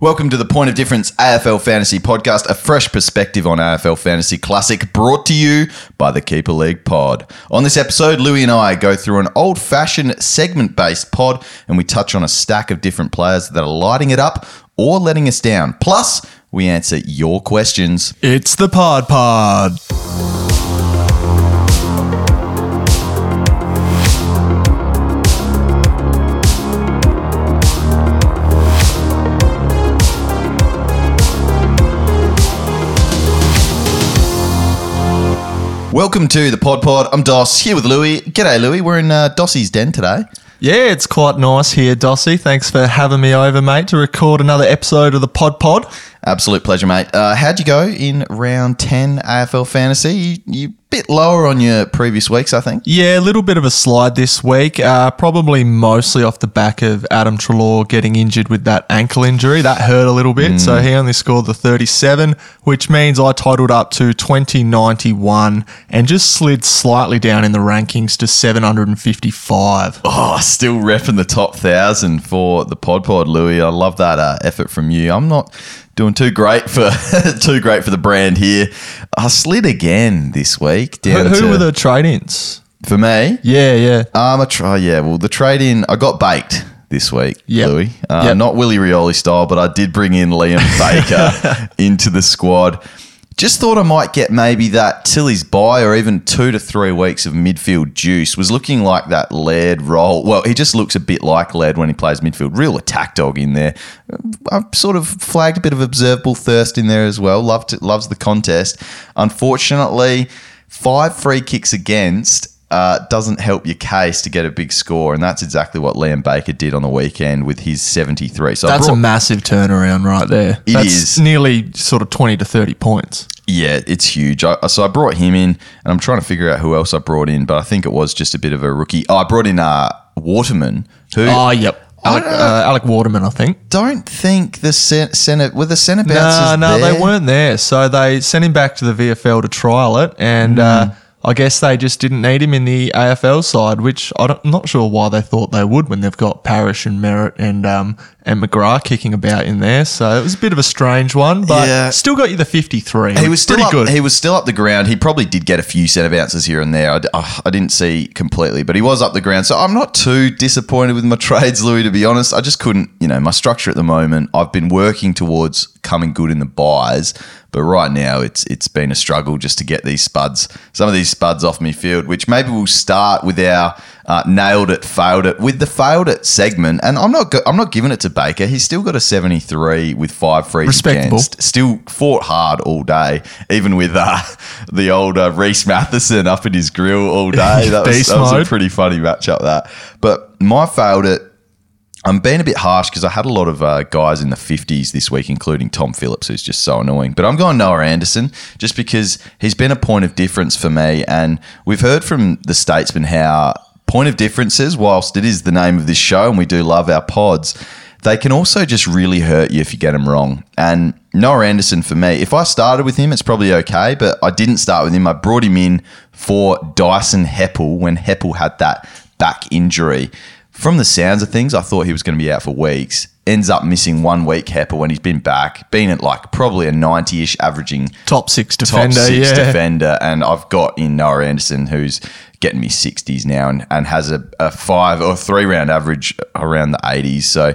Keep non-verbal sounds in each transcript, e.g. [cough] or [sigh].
Welcome to the Point of Difference AFL Fantasy Podcast, a fresh perspective on AFL Fantasy Classic brought to you by the Keeper League Pod. On this episode, Louis and I go through an old fashioned segment based pod and we touch on a stack of different players that are lighting it up or letting us down. Plus, we answer your questions. It's the Pod Pod. Welcome to the Pod Pod. I'm Dos here with Louis. G'day, Louis. We're in uh, Dossie's den today. Yeah, it's quite nice here, Dossie. Thanks for having me over, mate, to record another episode of the Pod Pod. Absolute pleasure, mate. Uh, how'd you go in round 10 AFL Fantasy? You, you bit lower on your previous weeks, I think. Yeah, a little bit of a slide this week. Uh, probably mostly off the back of Adam Treloar getting injured with that ankle injury. That hurt a little bit. So he only scored the 37, which means I totaled up to 2091 and just slid slightly down in the rankings to 755. Oh, still repping the top thousand for the Pod Pod, Louis. I love that uh, effort from you. I'm not doing too great for [laughs] too great for the brand here. I slid again this week Who, down who to were the trade ins? for me. Yeah, yeah. Um, I try. Yeah, well, the trade in I got baked this week, Yep. Louis. Uh, Yep. Not Willie Rioli style, but I did bring in Liam Baker [laughs] into the squad. Just thought I might get maybe that till he's by, or even two to three weeks of midfield juice. Was looking like that Laird role. Well, he just looks a bit like Laird when he plays midfield. Real attack dog in there. I've sort of flagged a bit of observable thirst in there as well. Loved it, loves the contest. Unfortunately, five free kicks against uh, doesn't help your case to get a big score, and that's exactly what Liam Baker did on the weekend with his 73. So That's brought- a massive turnaround right there. It That's is. nearly sort of 20 to 30 points. Yeah, it's huge. I, so I brought him in, and I'm trying to figure out who else I brought in, but I think it was just a bit of a rookie. Oh, I brought in uh, Waterman, who Oh, yep. Alec, uh, Alec Waterman, I think. don't think the Senate were the centre bouncers No, no, there? they weren't there. So they sent him back to the VFL to trial it, and Hmm. uh, I guess they just didn't need him in the AFL side, which I'm not sure why they thought they would when they've got Parish and Merrett and um, and McGrath kicking about in there. So it was a bit of a strange one, but Yeah. still got you the 53. He was still up, good. He was still up the ground. He probably did get a few centre bounces here and there. I, uh, I didn't see completely, but he was up the ground. So I'm not too disappointed with my [laughs] trades, Louis. To be honest, I just couldn't. You know, my structure at the moment. I've been working towards coming good in the byes, but right now it's it's been a struggle just to get these spuds. Some of these spuds off me field, which maybe we'll start with our uh, nailed it, failed it with the failed it segment. And I'm not go- I'm not giving it to Baker. He's still got a 73 with five frees Respectable. against still fought hard all day, even with uh, [laughs] the old uh, Rhys Mathieson up in his grill all day. [laughs] That was, that was a pretty funny matchup. That, but my failed it. I'm being a bit harsh because I had a lot of uh, guys in the 50s this week, including Tom Phillips, who's just so annoying. But I'm going Noah Anderson just because he's been a point of difference for me. And we've heard from the statesman how point of differences, whilst it is the name of this show and we do love our pods, they can also just really hurt you if you get them wrong. And Noah Anderson, for me, if I started with him, it's probably okay, but I didn't start with him. I brought him in for Dyson Heppel when Heppel had that back injury. From the sounds of things, I thought he was going to be out for weeks. Ends up missing one week, Heppel, when he's been back, been at like probably a 90 ish averaging top six defender. top six yeah. defender. And I've got in Noah Anderson, who's getting me 60s now and, and has a, a five or three round average around the 80s. So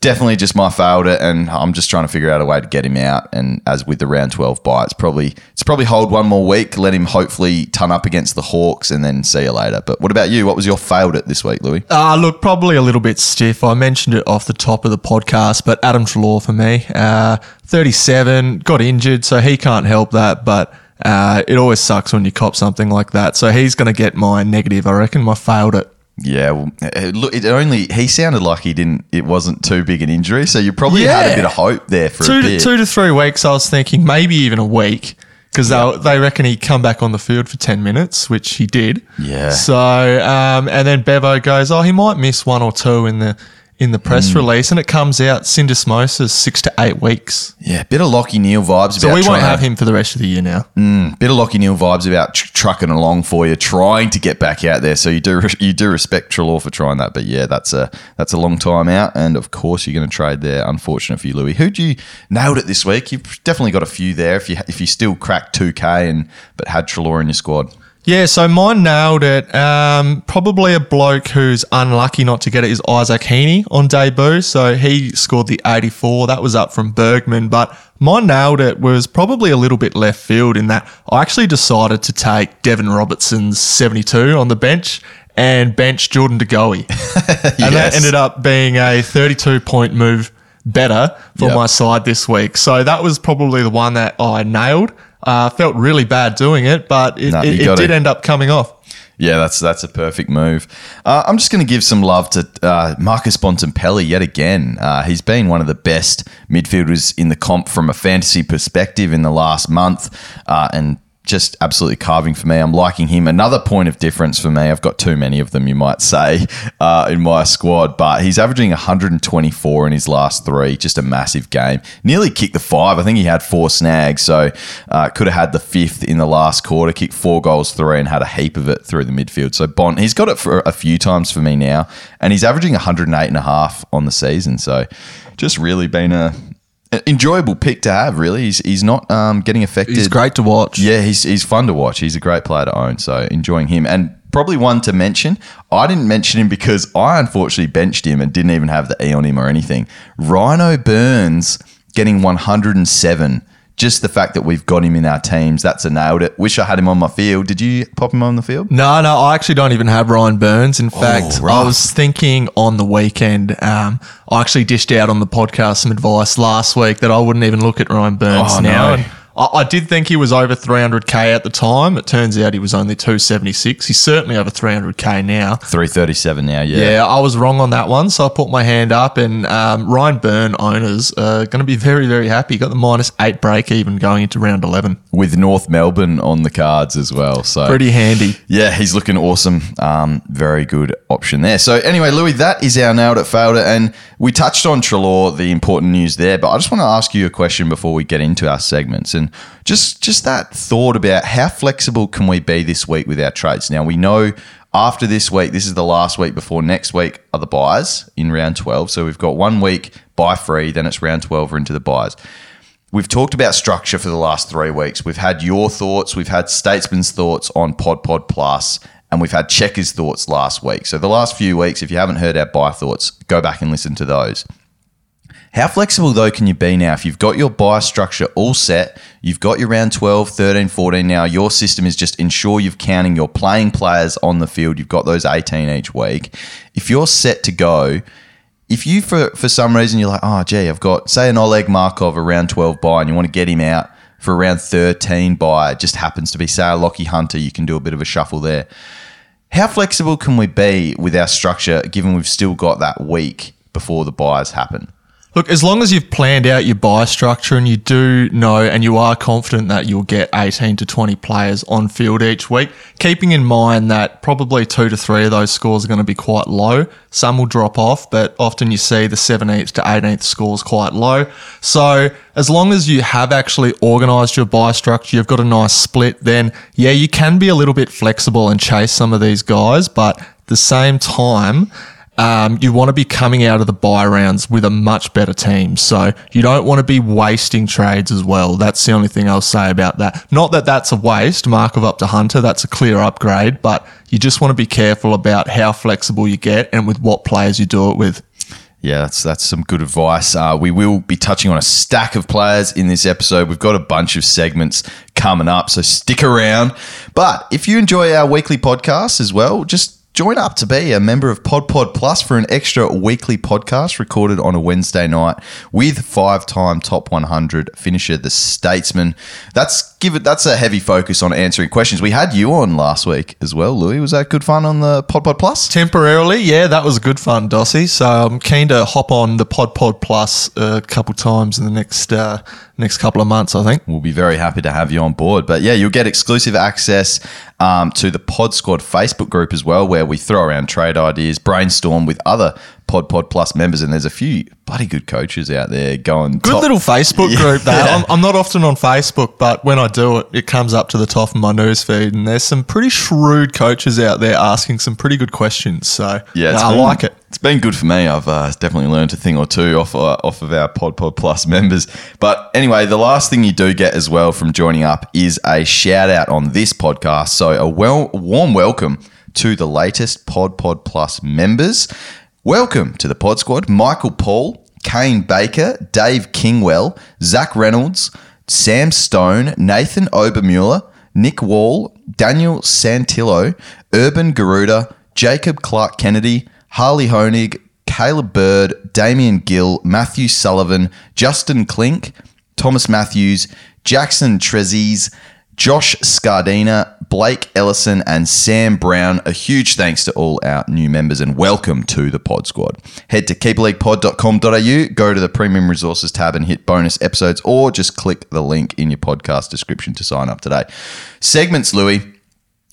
definitely just my failed it. And I'm just trying to figure out a way to get him out. And as with the round 12 bye, it's probably, it's probably hold one more week, let him hopefully ton up against the Hawks and then see you later. But what about you? What was your failed it this week, Louis? Ah, look, probably a little bit stiff. I mentioned it off the top of the podcast, but Adam Treloar for me, uh, 37, got injured, so he can't help that. But uh, it always sucks when you cop something like that. So he's going to get my negative, I reckon. My failed it. Yeah, well, it, look, it only he sounded like he didn't. It wasn't too big an injury, so you probably had a bit of hope there for a Two to, bit. two to three weeks, I was thinking maybe even a week because they they reckon he'd come back on the field for 10 minutes, which he did. Yeah. So, um, and then Bevo goes, oh, he might miss one or two in the in the press mm. release, and it comes out syndesmosis six to eight weeks. Yeah, bit of Lachie Neale vibes. So we won't have him for the rest of the year now. Mm, bit of Lachie Neale vibes about tr- trucking along for you, trying to get back out there. So you do you do respect Treloar for trying that, but yeah, that's a that's a long time out, and of course you're going to trade there. Unfortunate for you, Louis. Who'd you nailed it this week? You've definitely got a few there. If you if you still cracked two K and but had Treloar in your squad, Yeah, so mine nailed it. Um, probably a bloke who's unlucky not to get it is Isaac Heaney on debut. So he scored the 84. That was up from Bergman. But mine nailed it was probably a little bit left field in that I actually decided to take Deven Robertson's 72 on the bench and bench Jordan DeGoey. [laughs] and that ended up being a 32 point move better for Yep. my side this week. So that was probably the one that I nailed. Uh, felt really bad doing it, but it, No, it, it did end up coming off. Yeah, that's that's a perfect move. Uh, I'm just going to give some love to uh, Marcus Bontempelli yet again. Uh, he's been one of the best midfielders in the comp from a fantasy perspective in the last month, uh, and just absolutely carving for me. I'm liking him. Another point of difference for me. I've got too many of them, you might say, uh, in my squad, but he's averaging 124 in his last three. Just a massive game. Nearly kicked the five. I think he had four snags, so uh, could have had the fifth in the last quarter. Kicked four goals, three, and had a heap of it through the midfield. So Bont, he's got it for a few times for me now, and he's averaging 108 and a half on the season. So just really been a enjoyable pick to have. Really, he's he's not um, getting affected. He's great to watch. Yeah, he's he's fun to watch. He's a great player to own. So enjoying him and. Probably one to mention. I didn't mention him because I unfortunately benched him and didn't even have the E on him or anything. Rhino Burns getting 107. Just the fact that we've got him in our teams, that's a nailed it. Wish I had him on my field. Did you pop him on the field? No, no, I actually don't even have Ryan Burns. In fact, I was thinking on the weekend, um, I actually dished out on the podcast some advice last week that I wouldn't even look at Ryan Burns Oh, now. no. I, I did think he was over 300k at the time. It turns out he was only 276. He's certainly over 300k now. 337 now, yeah. Yeah, I was wrong on that one, so I put my hand up. And um, Ryan Byrne owners are going to be very, very happy. Got the minus eight break even going into round 11. With North Melbourne on the cards as well. So Pretty handy. Yeah, he's looking awesome. Um, very good option there. So anyway, Louis, that is our nailed it, failed it, and we touched on Treloar, the important news there. But I just want to ask you a question before we get into our segments, and just just that thought about how flexible can we be this week with our trades. Now we know after this week, this is the last week before next week are the byes in round twelve. So we've got one week bye free, then it's round twelve or into the byes. We've talked about structure for the last three weeks. We've had your thoughts, we've had Statesman's thoughts on Pod Pod Plus, and we've had Checkers' thoughts last week. So the last few weeks, if you haven't heard our bye thoughts, go back and listen to those. How flexible though can you be now? If you've got your bye structure all set, you've got your round 12, 13, 14 now, your system is just ensure you've counting your playing players on the field. You've got those 18 each week. If you're set to go, if you for for some reason you're like, oh gee, I've got say an Oleg Markov around 12 bye and you want to get him out for around 13 bye, it just happens to be say a Lachie Hunter, you can do a bit of a shuffle there. How flexible can we be with our structure given we've still got that week before the byes happen? Look, as long as you've planned out your bye structure and you do know and you are confident that you'll get 18 to 20 players on field each week, keeping in mind that probably two to three of those scores are going to be quite low. Some will drop off, but often you see the 17th to 18th scores quite low. So as long as you have actually organized your bye structure, you've got a nice split, then yeah, you can be a little bit flexible and chase some of these guys, but at the same time, um, you want to be coming out of the bye rounds with a much better team. So you don't want to be wasting trades as well. That's the only thing I'll say about that. Not that that's a waste, Markov up to Hunter. That's a clear upgrade, but you just want to be careful about how flexible you get and with what players you do it with. Yeah, that's that's some good advice. Uh, we will be touching on a stack of players in this episode. We've got a bunch of segments coming up, so stick around. But if you enjoy our weekly podcast as well, just join up to be a member of PodPod Pod Plus for an extra weekly podcast recorded on a Wednesday night with five-time top 100 finisher, the Statesman. That's give it. That's a heavy focus on answering questions. We had you on last week as well, Louis. Was that good fun on the Pod Pod Plus? Temporarily, yeah, that was good fun, Dossie. So I'm keen to hop on the Pod Pod Plus a couple times in the next uh, next couple of months, I think. We'll be very happy to have you on board. But yeah, you'll get exclusive access um, to the Pod Squad Facebook group as well, where we throw around trade ideas, brainstorm with other Pod Pod Plus members, and there's a few bloody good coaches out there going. Good top- little Facebook Yeah. group that [laughs] I'm, I'm not often on Facebook, but when I do it, it comes up to the top of my news feed, and there's some pretty shrewd coaches out there asking some pretty good questions. So Yeah, I been- like it. It's been good for me. I've uh, definitely learned a thing or two off uh, off of our Pod Pod Plus [laughs] members. But anyway, the last thing you do get as well from joining up is a shout out on this podcast. So a well warm welcome to the latest Pod Pod Plus members. Welcome to the Pod Squad, Michael Paul, Kane Baker, Dave Kingwell, Zach Reynolds, Sam Stone, Nathan Obermuller, Nick Wall, Daniel Santillo, Urban Garuda, Jacob Clark Kennedy, Harley Honig, Caleb Bird, Damian Gill, Matthew Sullivan, Justin Klink, Thomas Matthews, Jackson Trezes, Josh Scardina, Blake Ellison, and Sam Brown. A huge thanks to all our new members and welcome to the Pod Squad. Head to keeperleaguepod.com.au, go to the Premium Resources tab and hit bonus episodes, or just click the link in your podcast description to sign up today. Segments, Louis.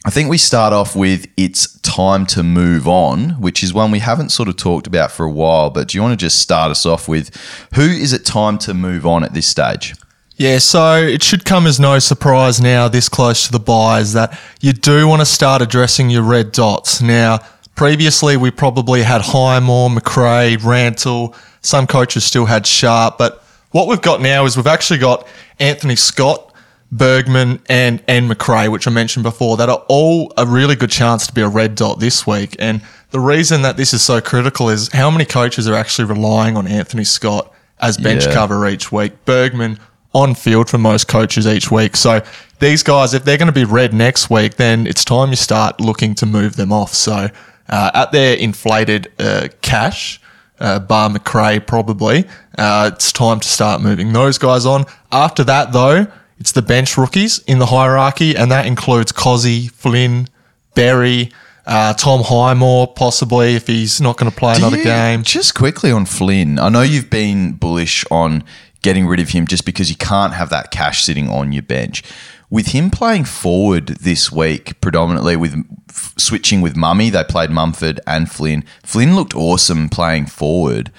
I think we start off with It's Time to Move On, which is one we haven't sort of talked about for a while. But do you want to just start us off with who is it time to move on at this stage? Yeah, so it should come as no surprise now, this close to the byes, that you do want to start addressing your red dots. Now, previously we probably had Highmore, Macrae, Rantall, some coaches still had Sharp, but what we've got now is we've actually got Anthony Scott, Bergman, and and Macrae, which I mentioned before, that are all a really good chance to be a red dot this week. And the reason that this is so critical is how many coaches are actually relying on Anthony Scott as bench Yeah. cover each week. Bergman on field for most coaches each week. So these guys, if they're going to be red next week, then it's time you start looking to move them off. So uh, at their inflated uh, cash, uh, bar Macrae probably, uh, it's time to start moving those guys on. After that, though, it's the bench rookies in the hierarchy, and that includes Cozzy, Flynn, Berry, uh, Tom Highmore, possibly if he's not going to play another you- game. Just quickly on Flynn, I know you've been bullish on getting rid of him just because you can't have that cash sitting on your bench. With him playing forward this week, predominantly with f- switching with Mummy, they played Mumford and Flynn. Flynn looked awesome playing forward.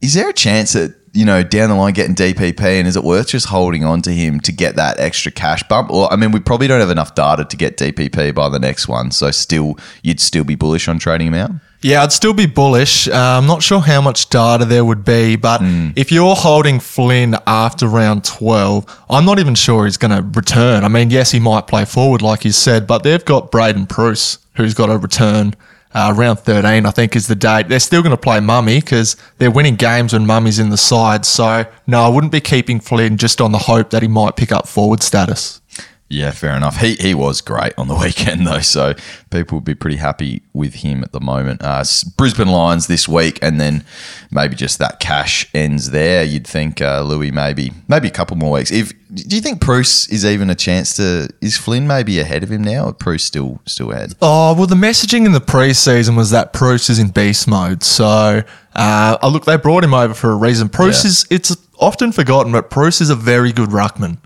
Is there a chance that you know down the line getting DPP, and is it worth just holding on to him to get that extra cash bump? Or I mean, we probably don't have enough data to get DPP by the next one, so still you'd still be bullish on trading him out. Yeah, I'd still be bullish. Uh, I'm not sure how much data there would be, but if you're holding Flynn after round 12, I'm not even sure he's going to return. I mean, yes, he might play forward, like you said, but they've got Braydon Preuss, who's got to return. Uh, round 13, I think, is the date. They're still going to play Mummy because they're winning games when Mummy's in the side. So, no, I wouldn't be keeping Flynn just on the hope that he might pick up forward status. Yeah, fair enough. He he was great on the [laughs] weekend though, so people would be pretty happy with him at the moment. Uh, Brisbane Lions this week, and then maybe just that cash ends there. You'd think uh, Louis maybe maybe a couple more weeks. If do you think Preuss is even a chance to? Is Flynn maybe ahead of him now? Or Preuss still still ahead? Oh, well, the messaging in the preseason was that Preuss is in beast mode. So, uh, oh, look, they brought him over for a reason. Preuss Yeah. is, it's often forgotten, but Preuss is a very good ruckman.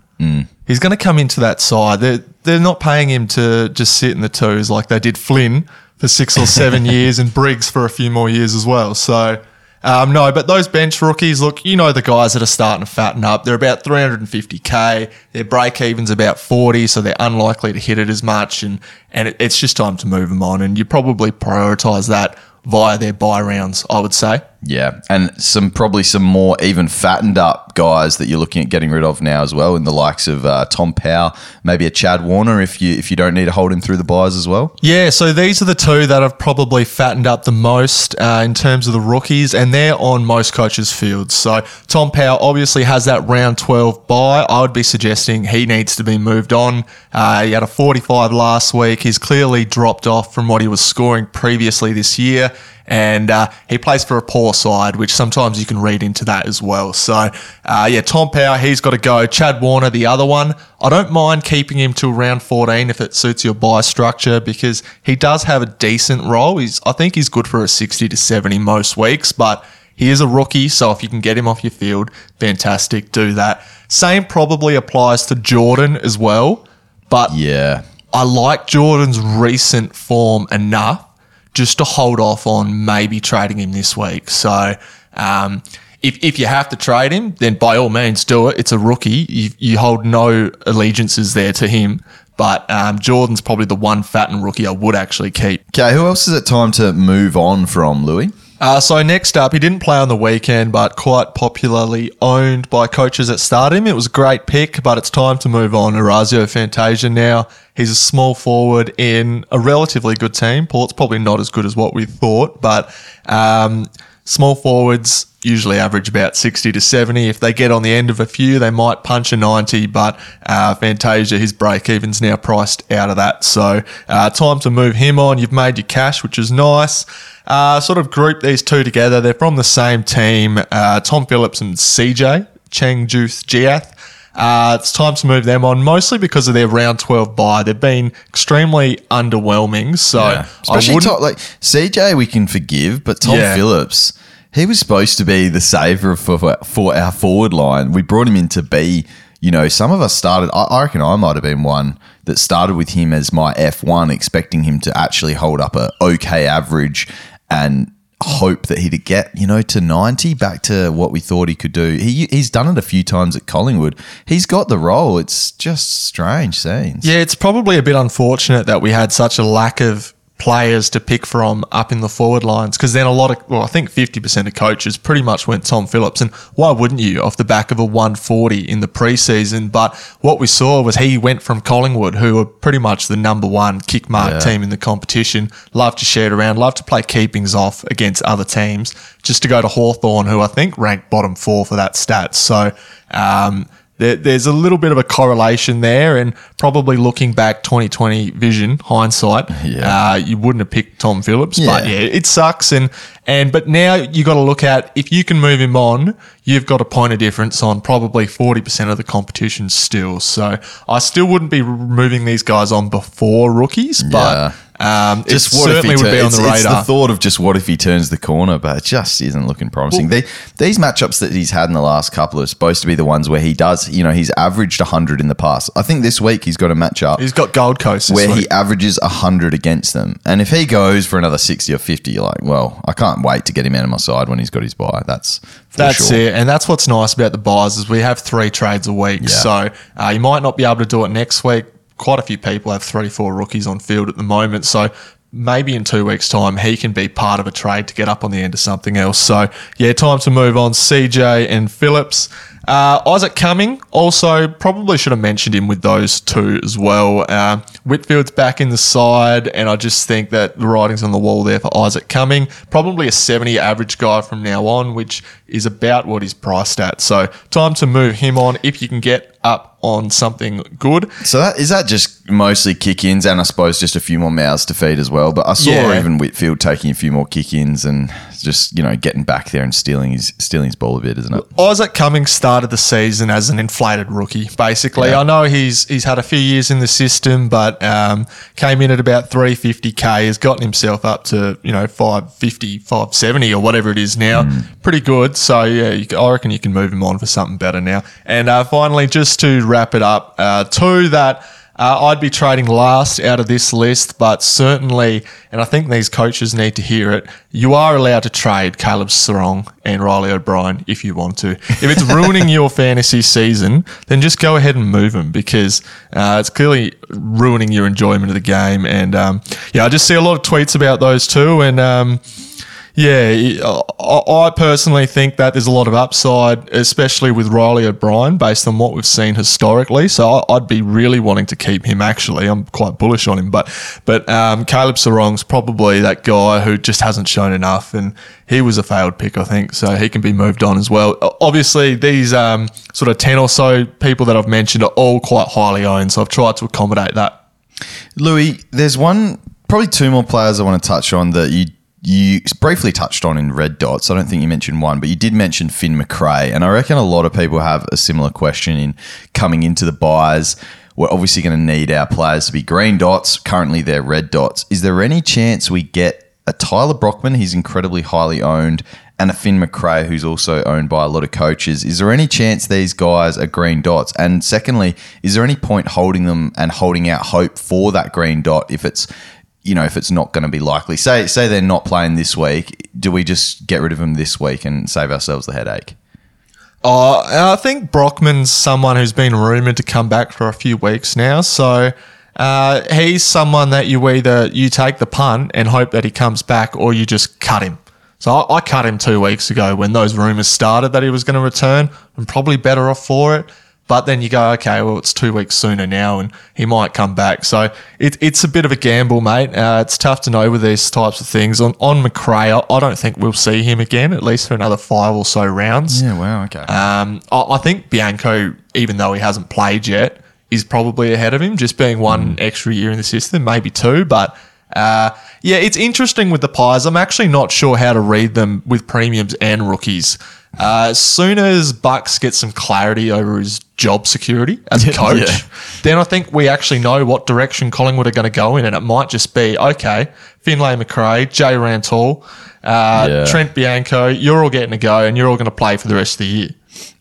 He's going to come into that side. They're, they're not paying him to just sit in the twos like they did Flynn for six or seven [laughs] years and Briggs for a few more years as well. So, um, no, but those bench rookies, look, you know the guys that are starting to fatten up. They're about 350k. Their break even's about 40, so they're unlikely to hit it as much, and and it, it's just time to move them on. And you probably prioritise that via their bye rounds, I would say. Yeah, and some probably some more even fattened up guys that you're looking at getting rid of now as well, in the likes of uh, Tom Powell, maybe a Chad Warner if you if you don't need to hold him through the byes as well. Yeah, so these are the two that have probably fattened up the most uh, in terms of the rookies, and they're on most coaches' fields. So Tom Powell obviously has that round 12 buy. I would be suggesting he needs to be moved on. Uh, he had a 45 last week. He's clearly dropped off from what he was scoring previously this year. And uh, he plays for a poor side, which sometimes you can read into that as well. So, uh, yeah, Tom Powell, he's got to go. Chad Warner, the other one. I don't mind keeping him till round 14 if it suits your bye structure because he does have a decent role. He's, I think he's good for a 60 to 70 most weeks, but he is a rookie. So if you can get him off your field, fantastic, do that. Same probably applies to Jordan as well, but Yeah, I like Jordan's recent form enough just to hold off on maybe trading him this week. So, um, if, if you have to trade him, then by all means do it. It's a rookie. You, you hold no allegiances there to him. But um, Jordan's probably the one fat and rookie I would actually keep. Okay, who else is it time to move on from, Louis? Uh, so next up, he didn't play on the weekend, but quite popularly owned by coaches that started him. It was a great pick, but it's time to move on. Orazio Fantasia now. He's a small forward in a relatively good team. Port's probably not as good as what we thought, but um, small forwards usually average about 60 to 70. If they get on the end of a few, they might punch a 90, but uh, Fantasia, his break even's now priced out of that. So uh, time to move him on. You've made your cash, which is nice. Uh, sort of group these two together. They're from the same team. Uh, Tom Phillips and CJ, Changkuoth Jiath. Uh, it's time to move them on, mostly because of their round 12 bye. They've been extremely underwhelming. So, yeah. especially Tom, like CJ, we can forgive, but Tom yeah. Phillips, he was supposed to be the saver for, for our forward line. We brought him in to be, you know, some of us started, I, I reckon I might have been one that started with him as my F1, expecting him to actually hold up a okay average and hope that he'd get, you know, to 90 back to what we thought he could do. He, he's done it a few times at Collingwood. He's got the role. It's just strange scenes. Yeah, it's probably a bit unfortunate that we had such a lack of players to pick from up in the forward lines because then a lot of well I think 50% of coaches pretty much went Tom Phillips. And why wouldn't you off the back of a 140 in the preseason? But what we saw was he went from Collingwood who were pretty much the number one kick mark yeah. team in the competition. Love to share it around love to play keepings off against other teams just to go to Hawthorn who I think ranked bottom four for that stat. So um, there, there's a little bit of a correlation there, and probably looking back 2020 vision hindsight, yeah. uh, you wouldn't have picked Tom Phillips. Yeah. But yeah, it sucks, and and but now you got to look at if you can move him on, you've got a point of difference on probably 40% of the competition still. So I still wouldn't be moving these guys on before rookies, but. Yeah. Um, just what certainly if he would be on the radar. It's the thought of just what if he turns the corner, but it just isn't looking promising. Well, they, these matchups that he's had in the last couple are supposed to be the ones where he does, you know, he's averaged 100 in the past. I think this week he's got a matchup. He's got Gold Coast where week. he averages 100 against them. And if he goes for another 60 or 50, you're like, well, I can't wait to get him out of my side when he's got his buy. That's that's sure. it, and that's what's nice about the byes is we have three trades a week. Yeah. So uh, you might not be able to do it next week. Quite a few people have three, four rookies on field at the moment. So maybe in two weeks' time, he can be part of a trade to get up on the end of something else. So, yeah, time to move on. CJ and Phillips. Uh, Isaac Cumming also probably should have mentioned him with those two as well. Uh, Whitfield's back in the side, and I just think that the writing's on the wall there for Isaac Cumming. Probably a 70 average guy from now on, which is about what he's priced at. So, time to move him on if you can get up on something good. So that is that just mostly kick-ins and I suppose just a few more mouths to feed as well. But I saw yeah. even Whitfield taking a few more kick-ins and just you know getting back there and stealing his stealing his ball a bit, isn't it? Isaac Cummings started the season as an inflated rookie. Basically, yeah. I know he's he's had a few years in the system, but um, came in at about 350k, has gotten himself up to you know 550, 570 or whatever it is now. Mm. Pretty good. So yeah, you, I reckon you can move him on for something better now. And uh, finally, just to wrap it up, uh, two that. Uh, I'd be trading last out of this list, but certainly, and I think these coaches need to hear it, you are allowed to trade Caleb Serong and Riley O'Brien if you want to. If it's ruining your fantasy season, then just go ahead and move them because uh, it's clearly ruining your enjoyment of the game. And um, yeah, I just see a lot of tweets about those two, and um, yeah, I personally think that there's a lot of upside, especially with Riley O'Brien, based on what we've seen historically. So I'd be really wanting to keep him. Actually, I'm quite bullish on him. But but um, Caleb Serong's probably that guy who just hasn't shown enough, and he was a failed pick, I think. So he can be moved on as well. Obviously, these um, sort of ten or so people that I've mentioned are all quite highly owned. So I've tried to accommodate that. Louis, there's one, probably two more players I want to touch on that you you briefly touched on in red dots. I don't think you mentioned one, but you did mention Finn Macrae. And I reckon a lot of people have a similar question in coming into the byes. We're obviously going to need our players to be green dots. Currently, they're red dots. Is there any chance we get a Tyler Brockman? He's incredibly highly owned. And a Finn Macrae, who's also owned by a lot of coaches. Is there any chance these guys are green dots? And secondly, is there any point holding them and holding out hope for that green dot if it's you know, if it's not going to be likely, say say they're not playing this week, do we just get rid of them this week and save ourselves the headache? Oh, I think Brockman's someone who's been rumored to come back for a few weeks now. So uh, he's someone that you either you take the punt and hope that he comes back, or you just cut him. So I, I cut him two weeks ago when those rumors started that he was going to return. I'm probably better off for it. But then you go, okay, well, it's two weeks sooner now and he might come back. So it, it's a bit of a gamble, mate. Uh, it's tough to know with these types of things. On, on Macrae, I, I don't think we'll see him again, at least for another five or so rounds. Yeah, wow, okay. Um, I, I think Bianco, even though he hasn't played yet, is probably ahead of him, just being one extra year in the system, maybe two. But uh, yeah, it's interesting with the Pies. I'm actually not sure how to read them with premiums and rookies. Uh, as soon as Bucks get some clarity over his job security as a [laughs] coach, Yeah. then I think we actually know what direction Collingwood are going to go in, and it might just be okay. Finlay Macrae, Jay Rantall, uh, Yeah. Trent Bianco, you're all getting a go, and you're all going to play for the rest of the year.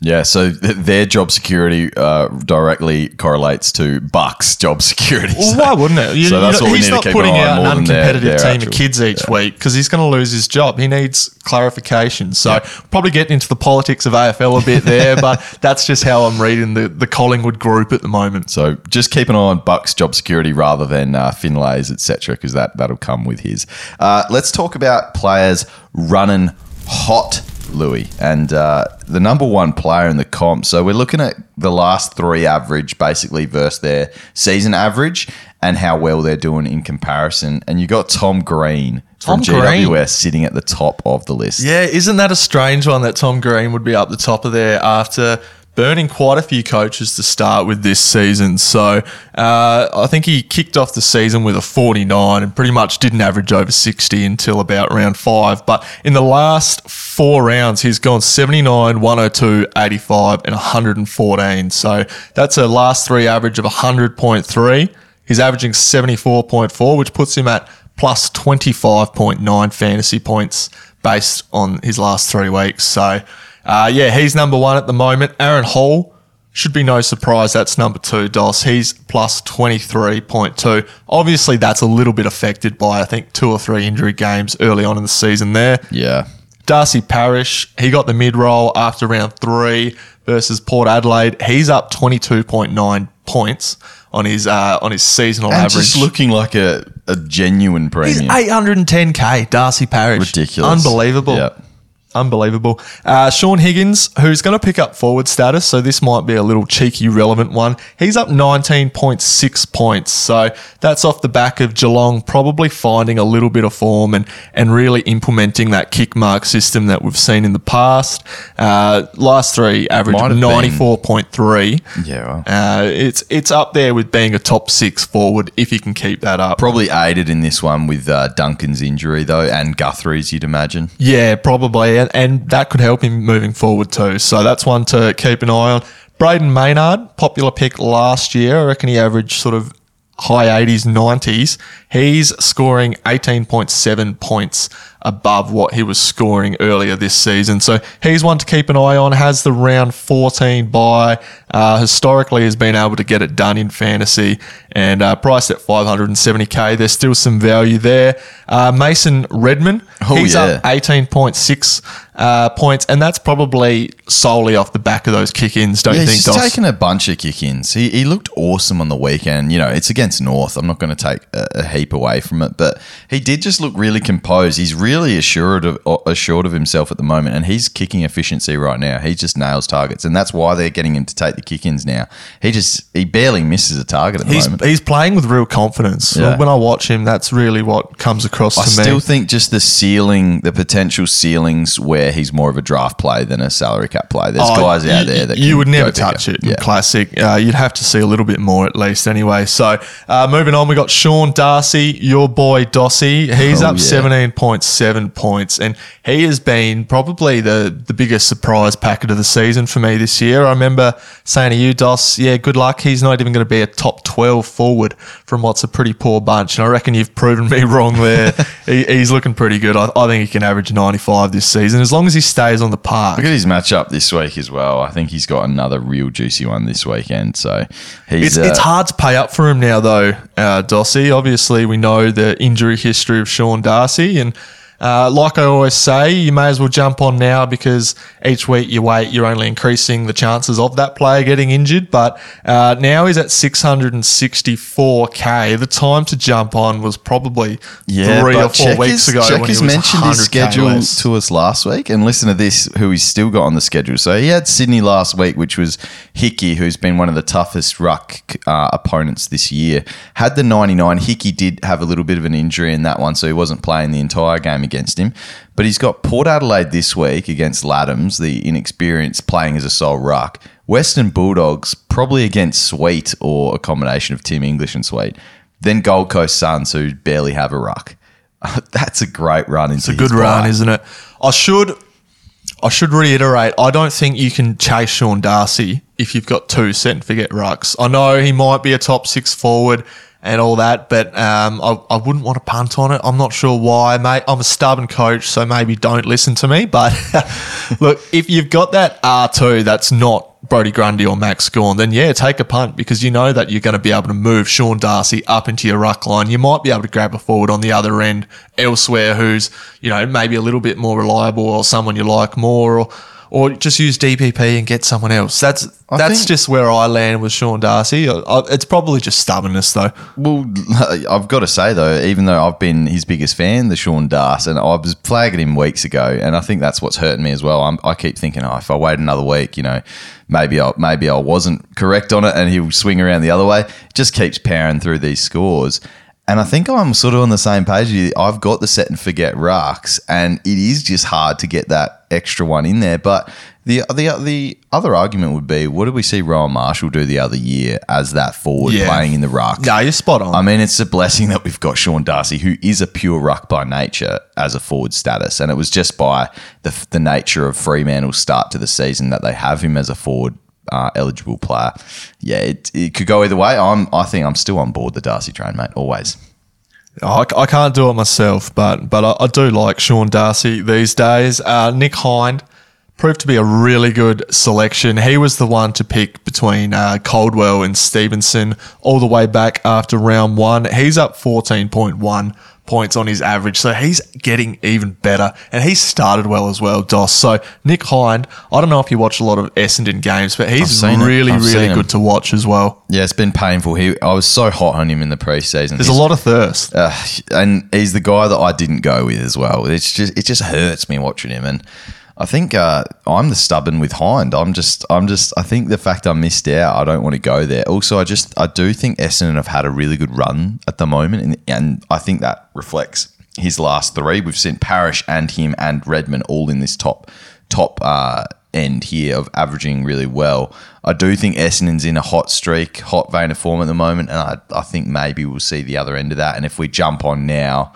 Yeah, so th- their job security uh, directly correlates to Bucks' job security. Well, So- why wouldn't it? You, So that's what we he's need to not keep putting an eye out an more their- uncompetitive their team actual- of kids each week because he's going to lose his job. He needs clarification. So probably getting into the politics of AFL a bit there, [laughs] but that's just how I'm reading the, the Collingwood group at the moment. So just keep an eye on Bucks' job security rather than uh, Finlay's, etc., because that that'll come with his. Uh, let's talk about players running hot, Louis, and uh, the number one player in the comp. So we're looking at the last three average, basically, versus their season average, and how well they're doing in comparison. And you got Tom Green from Tom Green. GWS sitting at the top of the list. Yeah, isn't that a strange one that Tom Green would be up the top of there after burning quite a few coaches to start with this season? So uh, I think he kicked off the season with a 49 and pretty much didn't average over 60 until about round five. But in the last four rounds, he's gone 79, 102, 85, and 114. So that's a last three average of 100.3. He's averaging 74.4, which puts him at plus 25.9 fantasy points based on his last three weeks. So, uh, yeah, he's number one at the moment. Aaron Hall should be no surprise. That's number two, Dos. He's plus 23.2. Obviously, that's a little bit affected by, I think, two or three injury games early on in the season there. Yeah. Darcy Parish, he got the mid role after round three versus Port Adelaide. He's up 22.9 points on his uh, on his seasonal And average. just looking like a, a genuine premium. He's premium. 810k, Darcy Parish. Ridiculous. Unbelievable. Yeah. Unbelievable. Uh, Shaun Higgins, who's going to pick up forward status, so this might be a little cheeky relevant one. He's up 19.6 points. So that's off the back of Geelong probably finding a little bit of form and, and really implementing that kick mark system that we've seen in the past. Uh, last three average Might of have been- 94.3. Yeah, well. Uh, it's it's up there with being a top six forward if you can keep that up. Probably aided in this one with uh, Duncan's injury, though, and Guthrie's, you'd imagine. Yeah, probably. And, and that could help him moving forward too. So that's one to keep an eye on. Brayden Maynard, popular pick last year. I reckon he averaged sort of high 80s, 90s. He's scoring 18.7 points above what he was scoring earlier this season. So he's one to keep an eye on. Has the round 14 bye. Uh, historically has been able to get it done in fantasy and uh, priced at 570k. There's still some value there. Uh, Mason Redman, Oh, he's yeah. up 18.6 uh, points, and that's probably solely off the back of those kick-ins, don't Yeah, you think, He's Dos? taken a bunch of kick ins. He, he looked awesome on the weekend. You know, it's against North. I'm not going to take a, a heap away from it, but he did just look really composed. He's really assured of assured of himself at the moment, and he's kicking efficiency right now. He just nails targets, and that's why they're getting him to take the kick ins now. He just he barely misses a target at the He's, moment. He's playing with real confidence. Yeah. When I watch him, that's really what comes across I to still think just the ceiling, the potential ceilings where he's more of a draft play than a salary cap play. There's Oh, guys out you- there that you would never go bigger. touch it Yeah. classic. Uh, you'd have to see a little bit more at least, anyway. So uh, moving on, we got Sean Darcy, your boy Dossie. He's Oh, up yeah. seventeen point seven points, and he has been probably the the biggest surprise packet of the season for me this year. I remember saying to you, Dos, yeah, good luck. He's not even going to be a top twelve forward from what's a pretty poor bunch. And I reckon you've proven me [laughs] wrong there. he, he's looking pretty good. I, I, think he can average 95 this season as long as he stays on the park. Look at his matchup this week as well. I think he's got another real juicy one this weekend. So he's. It's, uh, it's hard to pay up for him now, though, uh, Dossie. Obviously, we know the injury history of Sean Darcy and uh, like I always say, you may as well jump on now because each week you wait, you're only increasing the chances of that player getting injured. But uh, now he's at 664k. The time to jump on was probably yeah, three or four weeks ago. Checkers mentioned his schedule less. to us last week, and listen to this: who he's still got on the schedule. So he had Sydney last week, which was Hickey, who's been one of the toughest ruck uh, opponents this year. Had the 99. Hickey did have a little bit of an injury in that one, so he wasn't playing the entire game against him. But he's got Port Adelaide this week against Ladhams, the inexperienced playing as a sole ruck. Western Bulldogs probably against Sweet or a combination of Tim English and Sweet. Then Gold Coast Suns, who barely have a ruck. [laughs] That's a great run. It's a good run, isn't it? I should I should reiterate, I don't think you can chase Sean Darcy if you've got two set and forget rucks. I know he might be a top six forward and all that. But um, I, I wouldn't want to punt on it. I'm not sure why, mate. I'm a stubborn coach, so maybe don't listen to me. But [laughs] look, if you've got that R2 that's not Brodie Grundy or Max Gawn, then yeah, take a punt because you know that you're going to be able to move Sean Darcy up into your ruck line. You might be able to grab a forward on the other end elsewhere who's, you know, maybe a little bit more reliable or someone you like more or or just use DPP and get someone else. That's I that's think, just where I land with Sean Darcy. I, it's probably just stubbornness, though. Well, [laughs] I've got to say though, even though I've been his biggest fan, the Sean Darcy, and I was flagging him weeks ago, and I think that's what's hurting me as well. I'm, i keep thinking, oh, if I wait another week, you know, maybe I maybe I wasn't correct on it, and he'll swing around the other way. Just keeps powering through these scores. And I think I'm sort of on the same page. I've got the set and forget rucks, and it is just hard to get that extra one in there. But the the the other argument would be, what did we see Rowan Marshall do the other year as that forward yeah. playing in the ruck? No, you're spot on. I mean, it's a blessing that we've got Sean Darcy, who is a pure ruck by nature as a forward status, and it was just by the the nature of Fremantle's start to the season that they have him as a forward uh, eligible player. Yeah, it, it could go either way. I'm I think I'm still on board the Darcy train, mate. Always. I, I can't do it myself, but but I, I do like Sean Darcy these days. Uh, Nick Hind proved to be a really good selection. He was the one to pick between uh, Caldwell and Stevenson all the way back after round one. He's up 14.1 points on his average. So he's getting even better. And he started well as well, Dos. So Nick Hind, I don't know if you watch a lot of Essendon games, but he's really, really good to watch as well. Yeah, it's been painful. He, I was so hot on him in the preseason. There's he's, a lot of thirst. Uh, and he's the guy that I didn't go with as well. It's just, it just hurts me watching him. And I think uh, I'm the stubborn with Hind. I'm just, I'm just. I think the fact I missed out, I don't want to go there. Also, I just, I do think Essendon have had a really good run at the moment, and, and I think that reflects his last three. We've seen Parish and him and Redman all in this top, top uh, end here of averaging really well. I do think Essendon's in a hot streak, hot vein of form at the moment, and I, I think maybe we'll see the other end of that. And if we jump on now,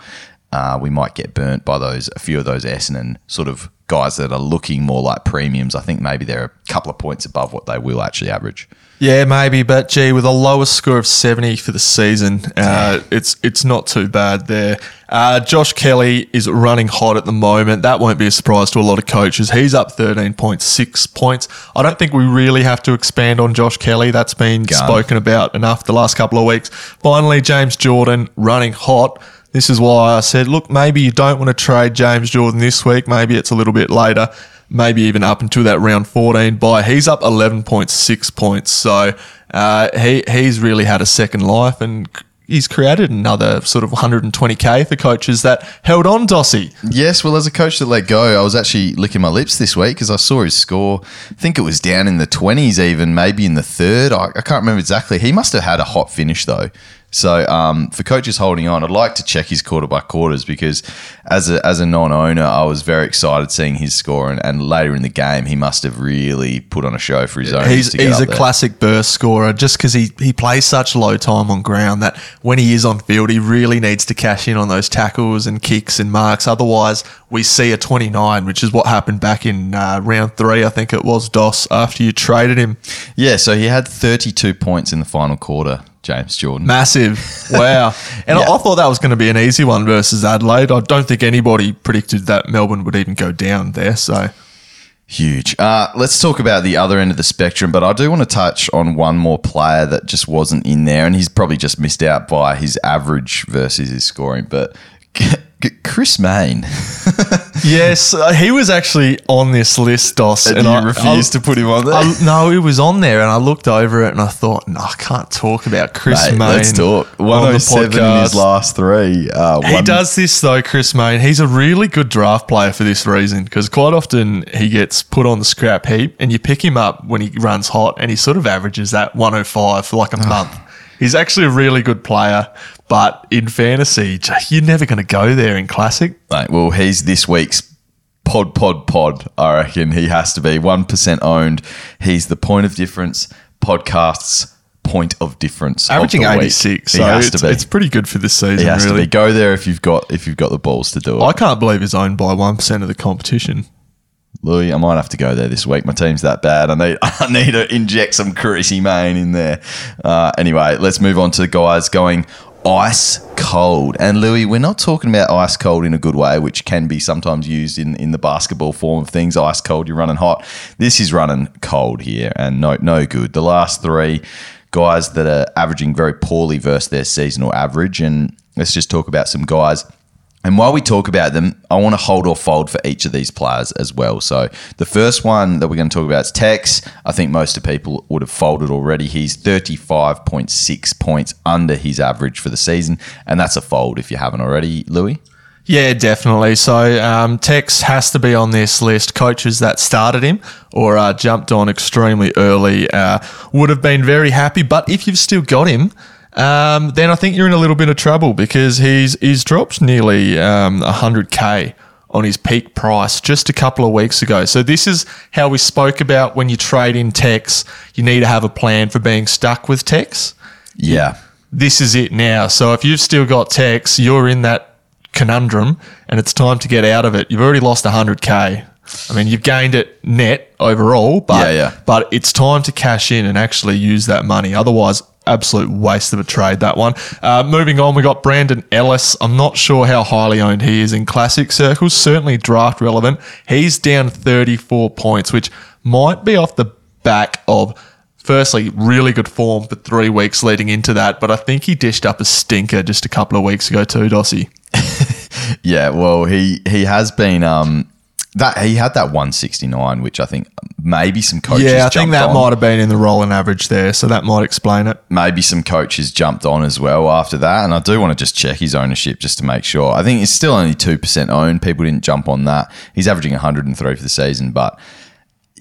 uh, we might get burnt by those a few of those Essendon sort of guys that are looking more like premiums. I think maybe they're a couple of points above what they will actually average. Yeah, maybe, but gee, with a lowest score of seventy for the season, uh, it's it's not too bad there. Uh, Josh Kelly is running hot at the moment. That won't be a surprise to a lot of coaches. He's up thirteen point six points. I don't think we really have to expand on Josh Kelly. That's been Gun. spoken about enough the last couple of weeks. Finally, James Jordan running hot. This is why I said, look, maybe you don't want to trade James Jordan this week. Maybe it's a little bit later, maybe even up until that round 14 bye. He's up 11.6 points. So uh, he, he's really had a second life and he's created another sort of 120k for coaches that held on Dossie. Yes, well, as a coach that let go, I was actually licking my lips this week because I saw his score. I think it was down in the 20s, even maybe in the third. I, I can't remember exactly. He must have had a hot finish though. So um, for coaches holding on, I'd like to check his quarter by quarters because as a, as a non-owner, I was very excited seeing his score, and, and later in the game, he must have really put on a show for his own. He's, he's a there. classic burst scorer just because he, he plays such low time on ground that when he is on field, he really needs to cash in on those tackles and kicks and marks. Otherwise, we see a 29, which is what happened back in uh, round three, I think it was, DOS, after you traded him. Yeah, so he had 32 points in the final quarter James Jordan. Massive. [laughs] Wow. And I, I thought that was going to be an easy one versus Adelaide. I don't think anybody predicted that Melbourne would even go down there. So Huge. Uh, let's talk about the other end of the spectrum, but I do want to touch on one more player that just wasn't in there, and he's probably just missed out by his average versus his scoring. But Chris Mayne. [laughs] yes, uh, he was actually on this list, Dos, and, you refused to put him on there. I, no, he was on there, and I looked over it and I thought, no, I can't talk about Chris Mate, Mayne. Let's talk. One hundred seven in his last three. Uh, he does this though, Chris Mayne. He's a really good draft player for this reason because quite often he gets put on the scrap heap, and you pick him up when he runs hot, and he sort of averages that one hundred five for like a month. He's actually a really good player, but in fantasy, you're never going to go there in classic. Well, he's this week's pod, pod, pod. I reckon he has to be 1% owned. He's the point of difference podcast's point of difference. Averaging of 86. So it's, it's, pretty good for this season, he has really. To be. Go there if you've got if you've got the balls to do it. I can't believe he's owned by 1% of the competition. Lewy, I might have to go there this week. My team's that bad. I need [laughs] I need to inject some Chrissy Mayne in there. Uh, anyway, let's move on to guys going ice cold. And Lewy, we're not talking about ice cold in a good way, which can be sometimes used in, in the basketball form of things. Ice cold, you're running hot. This is running cold here, and no no good. The last three guys that are averaging very poorly versus their seasonal average, and let's just talk about some guys and while we talk about them, I want to hold or fold for each of these players as well. So the first one that we're going to talk about is Tex. I think most of people would have folded already. He's 35.6 points under his average for the season, and that's a fold if you haven't already, Lewy. Yeah, definitely. So um, Tex has to be on this list. Coaches that started him or uh, jumped on extremely early uh, would have been very happy. But if you've still got him, um, then I think you're in a little bit of trouble because he's he's dropped nearly um, 100k on his peak price just a couple of weeks ago. So this is how we spoke about when you trade in Tex, you need to have a plan for being stuck with Tex. Yeah. This is it now. So if you've still got Tex, you're in that conundrum and it's time to get out of it. You've already lost 100k. I mean, you've gained it net overall, but yeah, yeah. but it's time to cash in and actually use that money. Otherwise, absolute waste of a trade that one. Uh, moving on, we got Brandon Ellis. I'm not sure how highly owned he is in classic circles. Certainly draft relevant. He's down 34 points, which might be off the back of. Firstly, really good form for three weeks leading into that, but I think he dished up a stinker just a couple of weeks ago too, Dossie. [laughs] yeah, well, he he has been um, that he had that 169, which I think maybe some coaches. Yeah, I think that on. might have been in the rolling average there, so that might explain it. Maybe some coaches jumped on as well after that, and I do want to just check his ownership just to make sure. I think it's still only two percent owned. People didn't jump on that. He's averaging 103 for the season, but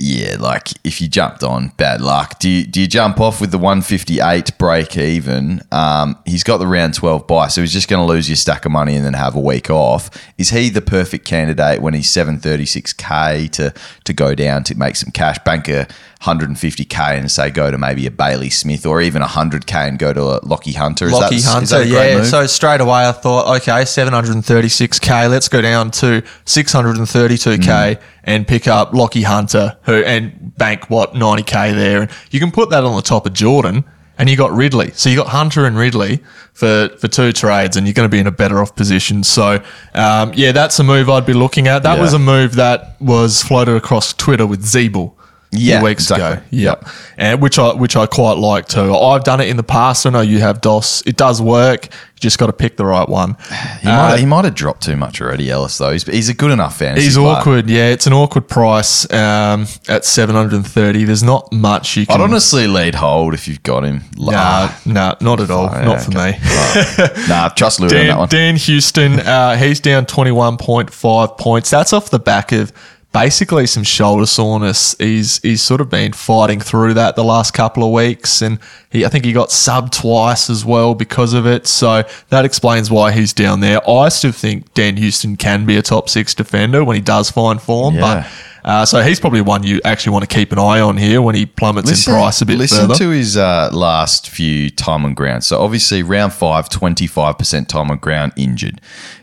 yeah, like if you jumped on, bad luck. Do you, do you jump off with the 158 break even? Um, he's got the round 12 buy, so he's just going to lose your stack of money and then have a week off. Is he the perfect candidate when he's 736k to to go down to make some cash? Banker 150k and say go to maybe a Bailey Smith or even 100k and go to a Lachie Hunter. Is Lachie that, Hunter, yeah. Move? So straight away I thought, okay, 736k. Let's go down to 632k mm. and pick up Lachie Hunter, who and bank what 90k there, and you can put that on the top of Jordan. And you got Ridley, so you got Hunter and Ridley for, for two trades, and you're going to be in a better off position. So, um, yeah, that's a move I'd be looking at. That yeah. was a move that was floated across Twitter with Ziebell yeah, weeks exactly. ago. Yep. And which I which I quite like too. I've done it in the past. I know you have DOS. It does work. You just got to pick the right one. He, uh, might, he might have dropped too much already, Ellis. Though he's, he's a good enough fantasy. He's player. awkward. Yeah, it's an awkward price um, at seven hundred and thirty. There's not much you can. I'd honestly lead hold if you've got him. Nah, nah, not at all. Oh, not for me. [laughs] nah, trust Dan, on that one. Dan Houston, uh, he's down twenty one point five points. That's off the back of basically some shoulder soreness. He's he's sort of been fighting through that the last couple of weeks, and he I think he got sub twice as well because of it. So that explains why he's down there. I still think Dan Houston can be a top six defender when he does find form, yeah. but uh, so he's probably one you actually want to keep an eye on here when he plummets listen, in price a bit listen further. to his uh, last few time on ground. So obviously round five, 25% time on ground injured.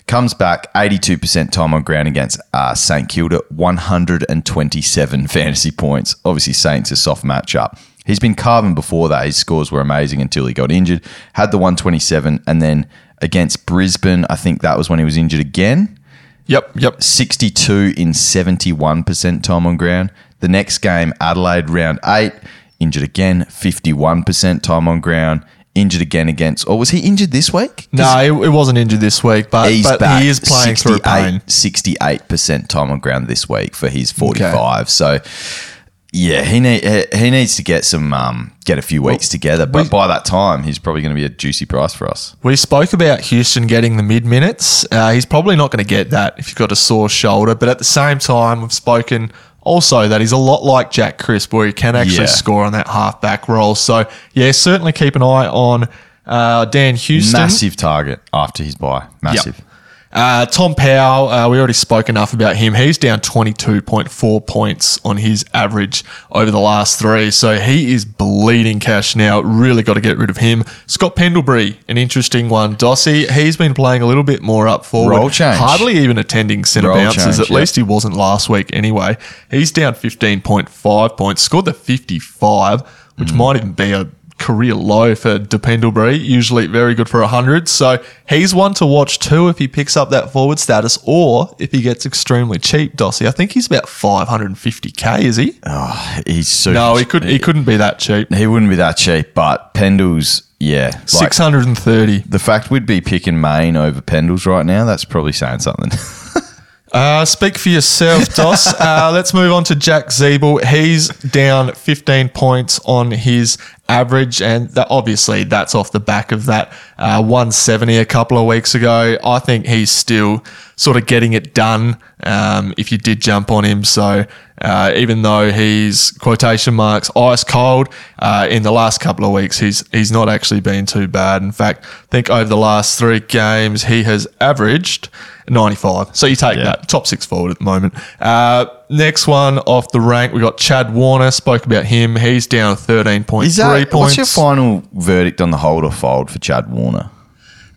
Comes back 82% time on ground against uh, St Kilda, 127 [laughs] fantasy points. Obviously Saints a soft matchup. He's been carving before that. His scores were amazing until he got injured. Had the 127, and then against Brisbane, I think that was when he was injured again. Yep, yep. 62 in 71% time on ground. The next game, Adelaide, round eight, injured again, 51% time on ground. Injured again against, or was he injured this week? No, it, it wasn't injured this week, but, He's but back. he is playing through pain. 68% time on ground this week for his 45. So, yeah, he need, he needs to get some um, get a few weeks together. But we- by that time, he's probably going to be a juicy price for us. We spoke about Houston getting the mid minutes. Uh, he's probably not going to get that if you've got a sore shoulder. But at the same time, we've spoken also that he's a lot like Jack Crisp, where he can actually Yeah. score on that halfback role. So, yeah, certainly keep an eye on uh, Dan Houston. Massive target after his buy. Massive. Uh, Tom Powell, uh, we already spoke enough about him. He's down 22.4 points on his average over the last three. So he is bleeding cash now. Really got to get rid of him. Scott Pendlebury, an interesting one. Dossie, he's been playing a little bit more up forward. Role change. Hardly even attending centre bounces. change, At yep. least he wasn't last week anyway. He's down 15.5 points. Scored the 55, which Hmm. might even be a career low for Dependlebury. Usually very good for 100. So he's one to watch too if he picks up that forward status or if he gets extremely cheap, Dossie. I think he's about 550k, is he? Oh, he's so. No, he couldn't, he couldn't be that cheap. He wouldn't be that cheap, but Pendles, yeah. Like, 630. the fact we'd be picking Mayne over Pendles right now, that's probably saying something. [laughs] Uh, speak for yourself, [laughs] Dos. uh, let's move on to Jack Ziebell. He's down 15 points on his average, and that, obviously that's off the back of that uh, 170 a couple of weeks ago. I think he's still sort of getting it done um, if you did jump on him. So uh, even though he's quotation marks ice cold uh, in the last couple of weeks, he's he's not actually been too bad. In fact, I think over the last three games he has averaged 95. So you take Yeah. that top six forward at the moment. Uh, next one off the rank, we got Chad Warner. Spoke about him. He's down 13.3 Is that, points. what's your final verdict on the hold or fold for Chad Warner?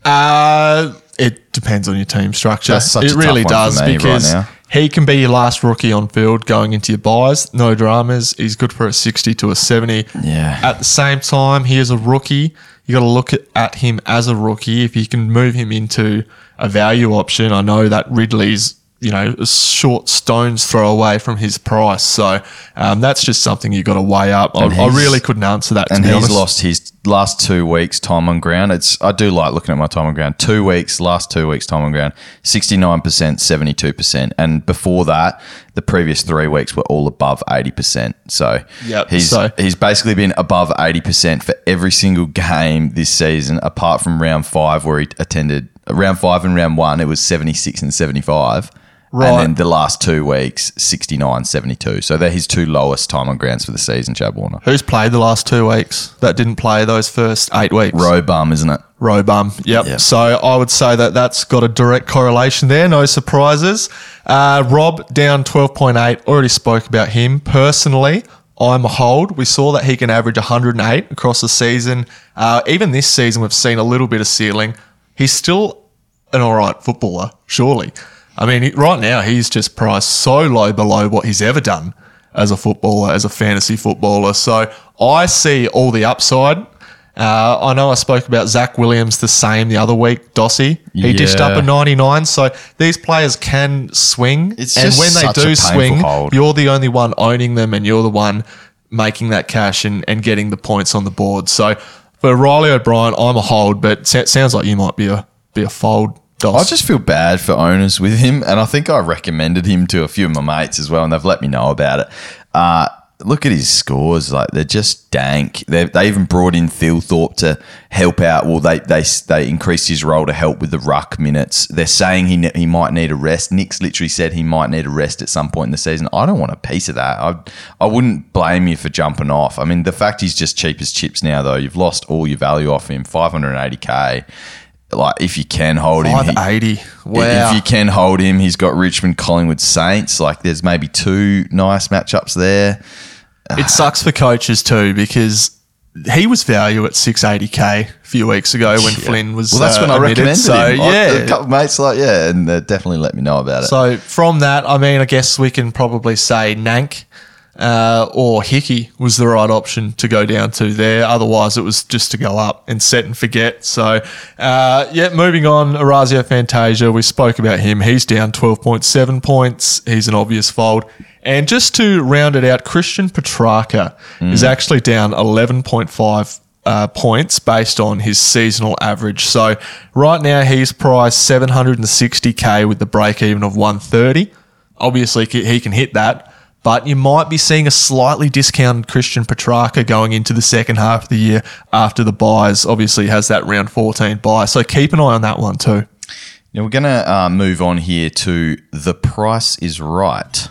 Uh, it depends on your team structure. It really does right because now. he can be your last rookie on field going into your buys. No dramas. He's good for a 60 to a 70. Yeah. At the same time, he is a rookie. You got to look at, at him as a rookie. If you can move him into a value option, I know that Ridley's you know a short stones throw away from his price. So um, that's just something you've got to weigh up. I, I really couldn't answer that. And he's honest. lost his last two weeks time on ground. It's I do like looking at my time on ground. Two weeks, last two weeks time on ground, sixty nine percent, seventy two percent, and before that, the previous three weeks were all above eighty percent. So Yep, he's so- he's basically been above eighty percent for every single game this season, apart from round five where he attended round five and round one. It was seventy six and seventy five. Right. And then the last two weeks, 69, 72. So they're his two lowest time on grounds for the season, Chad Warner. Who's played the last two weeks that didn't play those first eight weeks? Rowbottom, isn't it? Rowbottom. Yep. Yep. So I would say that that's got a direct correlation there. No surprises. Uh, Rob down 12.8. Already spoke about him. Personally, I'm a hold. We saw that he can average 108 across the season. Uh, even this season, we've seen a little bit of ceiling. He's still an all right footballer, surely. I mean, right now, he's just priced so low below what he's ever done as a footballer, as a fantasy footballer. So I see all the upside. Uh, I know I spoke about Zac Williams the same the other week, Dossie. He dished up Yeah. a 99. So these players can swing. It's and when they do swing, hold. you're the only one owning them and you're the one making that cash and, and getting the points on the board. So for Riley O'Brien, I'm a hold, but it sounds like you might be a be a fold. Dos. I just feel bad for owners with him, and I think I recommended him to a few of my mates as well, and they've let me know about it. Uh, look at his scores; like they're just dank. They they even brought in Thilthorpe to help out. Well, they they they increased his role to help with the ruck minutes. They're saying he ne- he might need a rest. Nick's literally said he might need a rest at some point in the season. I don't want a piece of that. I I wouldn't blame you for jumping off. I mean, the fact he's just cheap as chips now, though, you've lost all your value off him. Five hundred and eighty k. Like if you can hold him, he- 580. Wow. if you can hold him, he's got Richmond, Collingwood, Saints. Like there's maybe two nice matchups there. It sucks for coaches too because he was value at 680k a few weeks ago when Flynn was. Well, that's uh, when I omitted. recommended so, him. I- Yeah. a couple of mates like yeah, and they definitely let me know about it. So from that, I mean, I guess we can probably say Nank uh, or Hickey was the right option to go down to there. Otherwise, it was just to go up and set and forget. So, uh, yeah, moving on, Orazio Fantasia, we spoke about him. He's down 12.7 points. He's an obvious fold. And just to round it out, Christian Petracca is actually down 11.5 uh, points based on his seasonal average. So right now he's priced 760k with the break even of 130. Obviously he can hit that, but you might be seeing a slightly discounted Christian Petracca going into the second half of the year after the buys. Obviously has that round 14 buy, so keep an eye on that one too. Now we're going to uh, move on here to the price is right.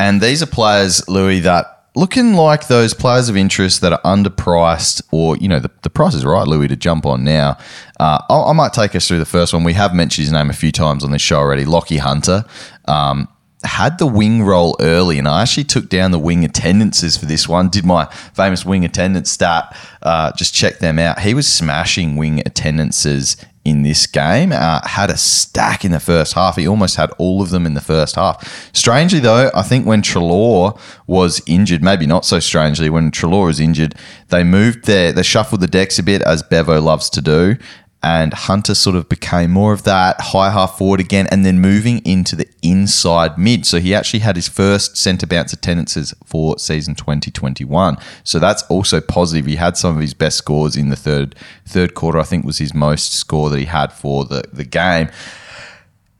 And these are players, Lewy, that looking like those players of interest that are underpriced, or you know, the, the price is right, Lewy, to jump on now. Uh, I, might take us through the first one. We have mentioned his name a few times on this show already. Lachie Hunter um, had the wing role early, and I actually took down the wing attendances for this one. Did my famous wing attendance stat? Uh, just check them out. He was smashing wing attendances in this game. Uh, had a stack in the first half. He almost had all of them in the first half. Strangely, though, I think when Treloar was injured, maybe not so strangely, when Treloar was injured, they moved their, they shuffled the decks a bit, as Bevo loves to do. And Hunter sort of became more of that high half forward again, and then moving into the inside mid. So he actually had his first centre bounce attendances for season 2021. So that's also positive. He had some of his best scores in the third third quarter. I think was his most score that he had for the the game.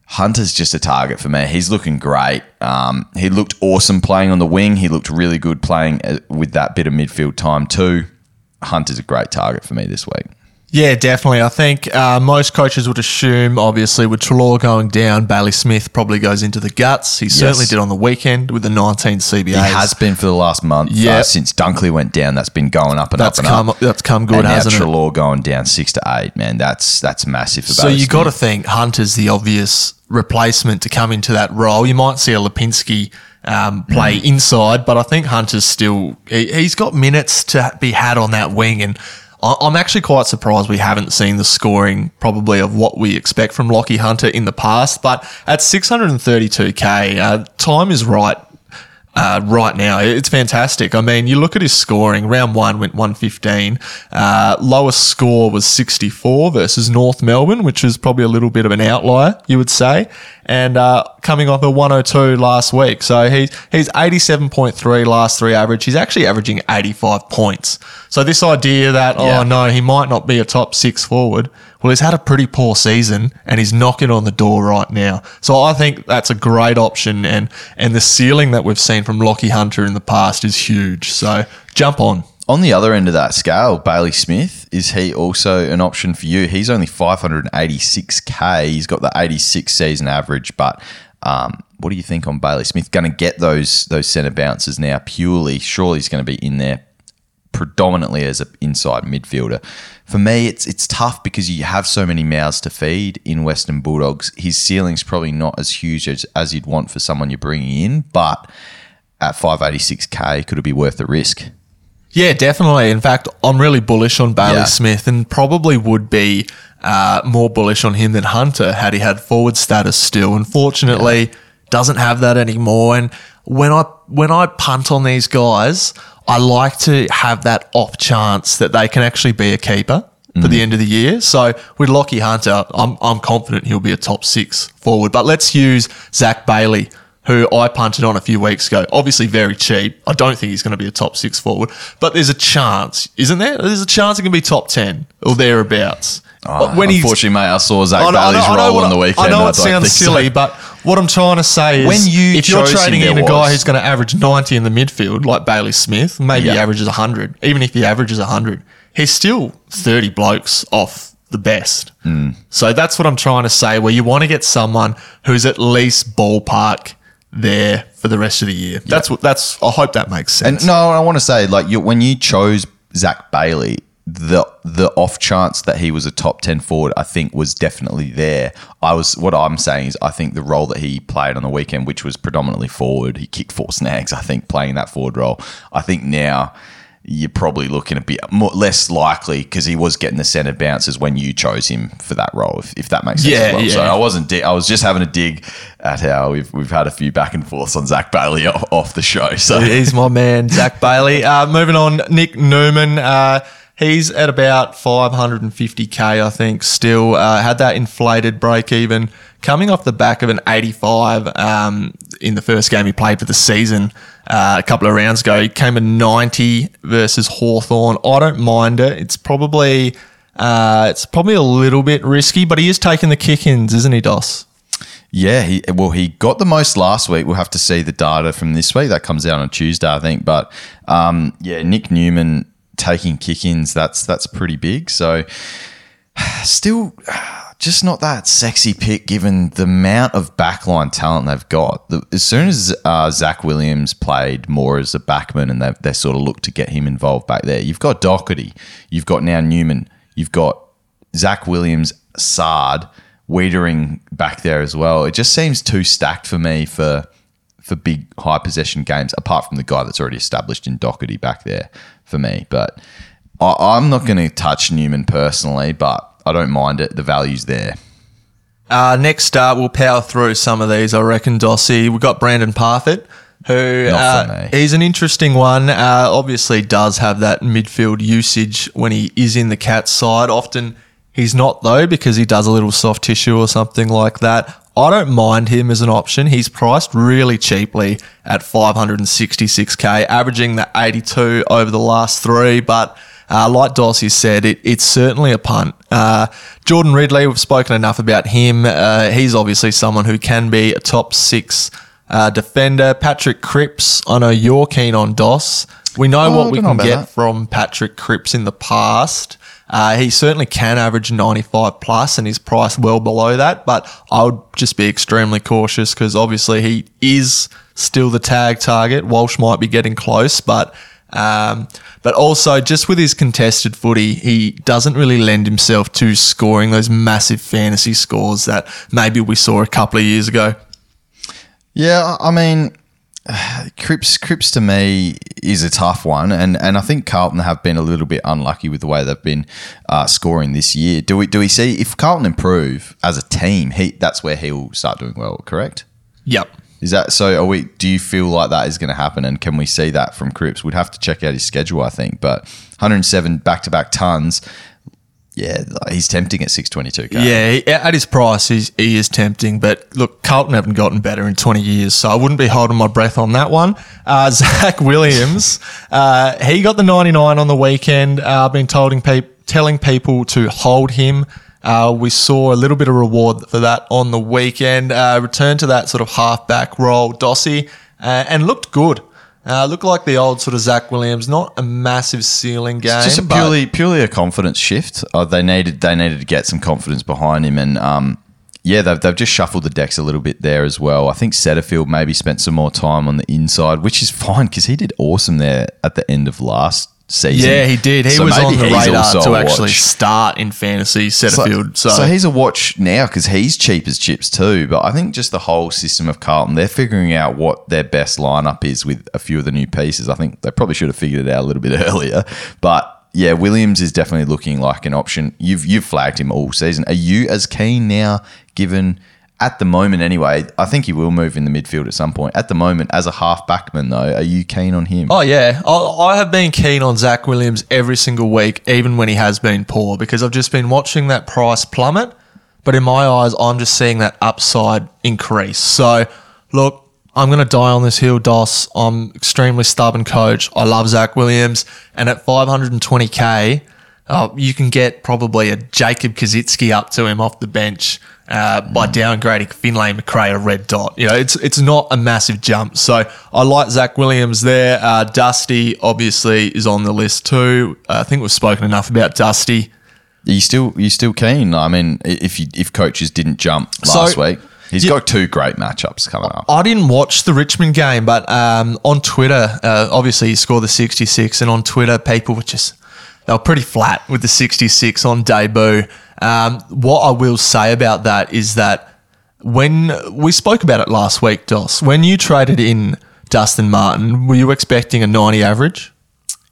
Hunter's just a target for me. He's looking great. Um, he looked awesome playing on the wing. He looked really good playing uh, with that bit of midfield time too. Hunter's a great target for me this week. Yeah, definitely. I think uh, most coaches would assume, obviously, with Treloar going down, Bailey Smith probably goes into the guts. He certainly did on the weekend with the 19 CBAs. He has been for the last month. Yeah. Uh, since Dunkley went down, that's been going up and That's up and come. up. That's come good, and now hasn't it? Treloar going down six to eight, man. That's that's massive. For So Bailey you got to think Hunter's the obvious replacement to come into that role. You might see a Lipinski um, play Mm. inside, but I think Hunter's still he, he's got minutes to be had on that wing, and I'm actually quite surprised we haven't seen the scoring probably of what we expect from Lachie Hunter in the past. But at 632k, uh, time is right uh, right now. It's fantastic. I mean, you look at his scoring. Round one went 115. Uh, lowest score was 64 versus North Melbourne, which is probably a little bit of an outlier, you would say. And uh, coming off a 102 last week. So he's, he's 87.3 last three average. He's actually averaging 85 points. So this idea that, Yeah. oh no, he might not be a top six forward. Well, he's had a pretty poor season and he's knocking on the door right now. So I think that's a great option and and the ceiling that we've seen from Lachie Hunter in the past is huge. So jump on. On the other end of that scale, Bailey Smith, is he also an option for you? He's only 586k. He's got the 86 season average, but um, what do you think on Bailey Smith? Going to get those those centre bounces now purely? Surely he's going to be in there predominantly as an inside midfielder. For me, it's it's tough because you have so many mouths to feed in Western Bulldogs. His ceiling's probably not as huge as, as you'd want for someone you're bringing in, but at 586k, could it be worth the risk? Yeah, definitely. In fact, I'm really bullish on Bailey Yeah. Smith and probably would be uh, more bullish on him than Hunter had he had forward status still. Unfortunately, doesn't have that anymore. And when I when I punt on these guys, I like to have that off chance that they can actually be a keeper for the mm. end of the year. So with Lachie Hunter, I'm I'm confident he'll be a top six forward. But let's use Zac Bailey who I punted on a few weeks ago. Obviously, very cheap. I don't think he's going to be a top six forward, but there's a chance, isn't there? There's a chance he can be top 10 or thereabouts. Oh, when unfortunately, mate, I saw Zac I know, I know- Bailey's I know role on the weekend. I know it don't sounds think so. silly, but what I'm trying to say is When you if you're trading in a guy who's going to average 90 in the midfield, like Bailey Smith, maybe he averages 100, even if he averages 100, he's still 30 blokes off the best. Hmm. So that's what I'm trying to say, where you want to get someone who's at least ballpark there for the rest of the year. That's what that's. I hope that makes sense. And no, I want to say, like, you, when you chose Zac Bailey, the the off chance that he was a top ten forward, I think, was definitely there. I was what I'm saying is, I think the role that he played on the weekend, which was predominantly forward, he kicked four [laughs] snags. I think playing that forward role. I think now you're probably looking a bit more, less likely because he was getting the centre bounces when you chose him for that role, if, if that makes sense. Yeah, well. So. I wasn't. Di- I was just having a dig at how we've we've had a few back and forths on Zac Bailey off, off the show. So He's my man, Zac Bailey. Uh, moving on, Nick Newman. Uh, he's at about 550k, I think. Still uh, had that inflated break even, coming off the back of an 85 um, in the first game he played for the season. Uh, a couple of rounds ago, he came a 90 versus Hawthorn. I don't mind it. It's probably uh, it's probably a little bit risky, but he is taking the kick-ins, isn't he, Dos? Yeah, he well he got the most last week. We'll have to see the data from this week. That comes out on Tuesday, I think. But um, yeah, Nick Newman taking kick-ins. That's that's pretty big. So still, just not that sexy pick given the amount of backline talent they've got. The, as soon as uh, Zac Williams played more as a backman and they they sort of looked to get him involved back there, you've got Docherty, you've got now Newman, you've got Zac Williams, Saad, Weitering back there as well. It just seems too stacked for me for for big high possession games. Apart from the guy that's already established in Docherty back there for me, but I, I'm not going to touch Newman personally, but I don't mind it. The value's there. Uh, next up, we'll power through some of these. I reckon, Dossie. We've got Brandan Parfitt, who uh, he's an interesting one. Uh, obviously, does have that midfield usage when he is in the Cats side. Often he's not though because he does a little soft tissue or something like that. I don't mind him as an option. He's priced really cheaply at 566k, averaging the 82 over the last three, but. Uh, like Dossie said, it, it's certainly a punt. Uh, Jordan Ridley, we've spoken enough about him. Uh, he's obviously someone who can be a top six uh, defender. Patrick Cripps, I know you're keen on Dos. We know Oh, what we can get that. from Patrick Cripps in the past. Uh, he certainly can average 95 plus and he's priced well below that, but I would just be extremely cautious because obviously he is still the tag target. Walsh might be getting close, but um, but also just with his contested footy, he doesn't really lend himself to scoring those massive fantasy scores that maybe we saw a couple of years ago. Yeah, I mean, [sighs] Cripps, Cripps to me is a tough one, and, and I think Carlton have been a little bit unlucky with the way they've been uh, scoring this year. Do we do we see if Carlton improve as a team? He that's where he'll start doing well. Correct? Yep. Is that so? Are we? Do you feel like that is going to happen? And can we see that from Cripps? We'd have to check out his schedule, I think. But 107 back to back tons. Yeah, he's tempting at 622k. Yeah, he- at his price, he's, he is tempting. But look, Carlton haven't gotten better in 20 years, so I wouldn't be holding my breath on that one. Uh, [laughs] Zac Williams, uh, he got the 99 on the weekend. Uh, I've been telling, pe- telling people to hold him. Uh, we saw a little bit of reward for that on the weekend. Uh, returned to that sort of halfback role, Dossie, and looked good. Uh, looked like the old sort of Zac Williams, not a massive ceiling game. It's just a purely purely a confidence shift. Uh, they needed they needed to get some confidence behind him, and um, yeah, they've they've just shuffled the decks a little bit there as well. I think Setterfield maybe spent some more time on the inside, which is fine because he did awesome there at the end of last season. Yeah, he did. He So was on the radar to actually start in fantasy Setterfield. So, so he's a watch now because he's cheap as chips too. But I think just the whole system of Carlton, they're figuring out what their best lineup is with a few of the new pieces. I think they probably should have figured it out a little bit [laughs] earlier. But yeah, Williams is definitely looking like an option. You've you've flagged him all season. Are you as keen now, given at the moment anyway? I think he will move in the midfield at some point. At the moment, as a half backman though, are you keen on him? oh yeah, I, I have been keen on Zac Williams every single week, even when he has been poor, because I've just been watching that price plummet. But in my eyes, I'm just seeing that upside increase. So look, I'm going to die on this hill, Dos. I'm extremely stubborn coach. I love Zac Williams, and at 520k. Uh, you can get probably a Jacob Kaczynski up to him off the bench uh, by downgrading Finlay Macrae a red dot. You know, it's it's not a massive jump. So I like Zac Williams there. Uh, Dusty obviously is on the list too. Uh, I think we've spoken enough about Dusty. Are you still you still keen? I mean, if you, if coaches didn't jump So- last week, he's Yeah. got two great matchups coming up. I didn't watch the Richmond game, but um, on Twitter, uh, obviously he scored the 66, and on Twitter, people were just they were pretty flat with the 66 on debut. Um, what I will say about that is that when we spoke about it last week, Dos, when you traded in Dustin Martin, were you expecting a 90 average?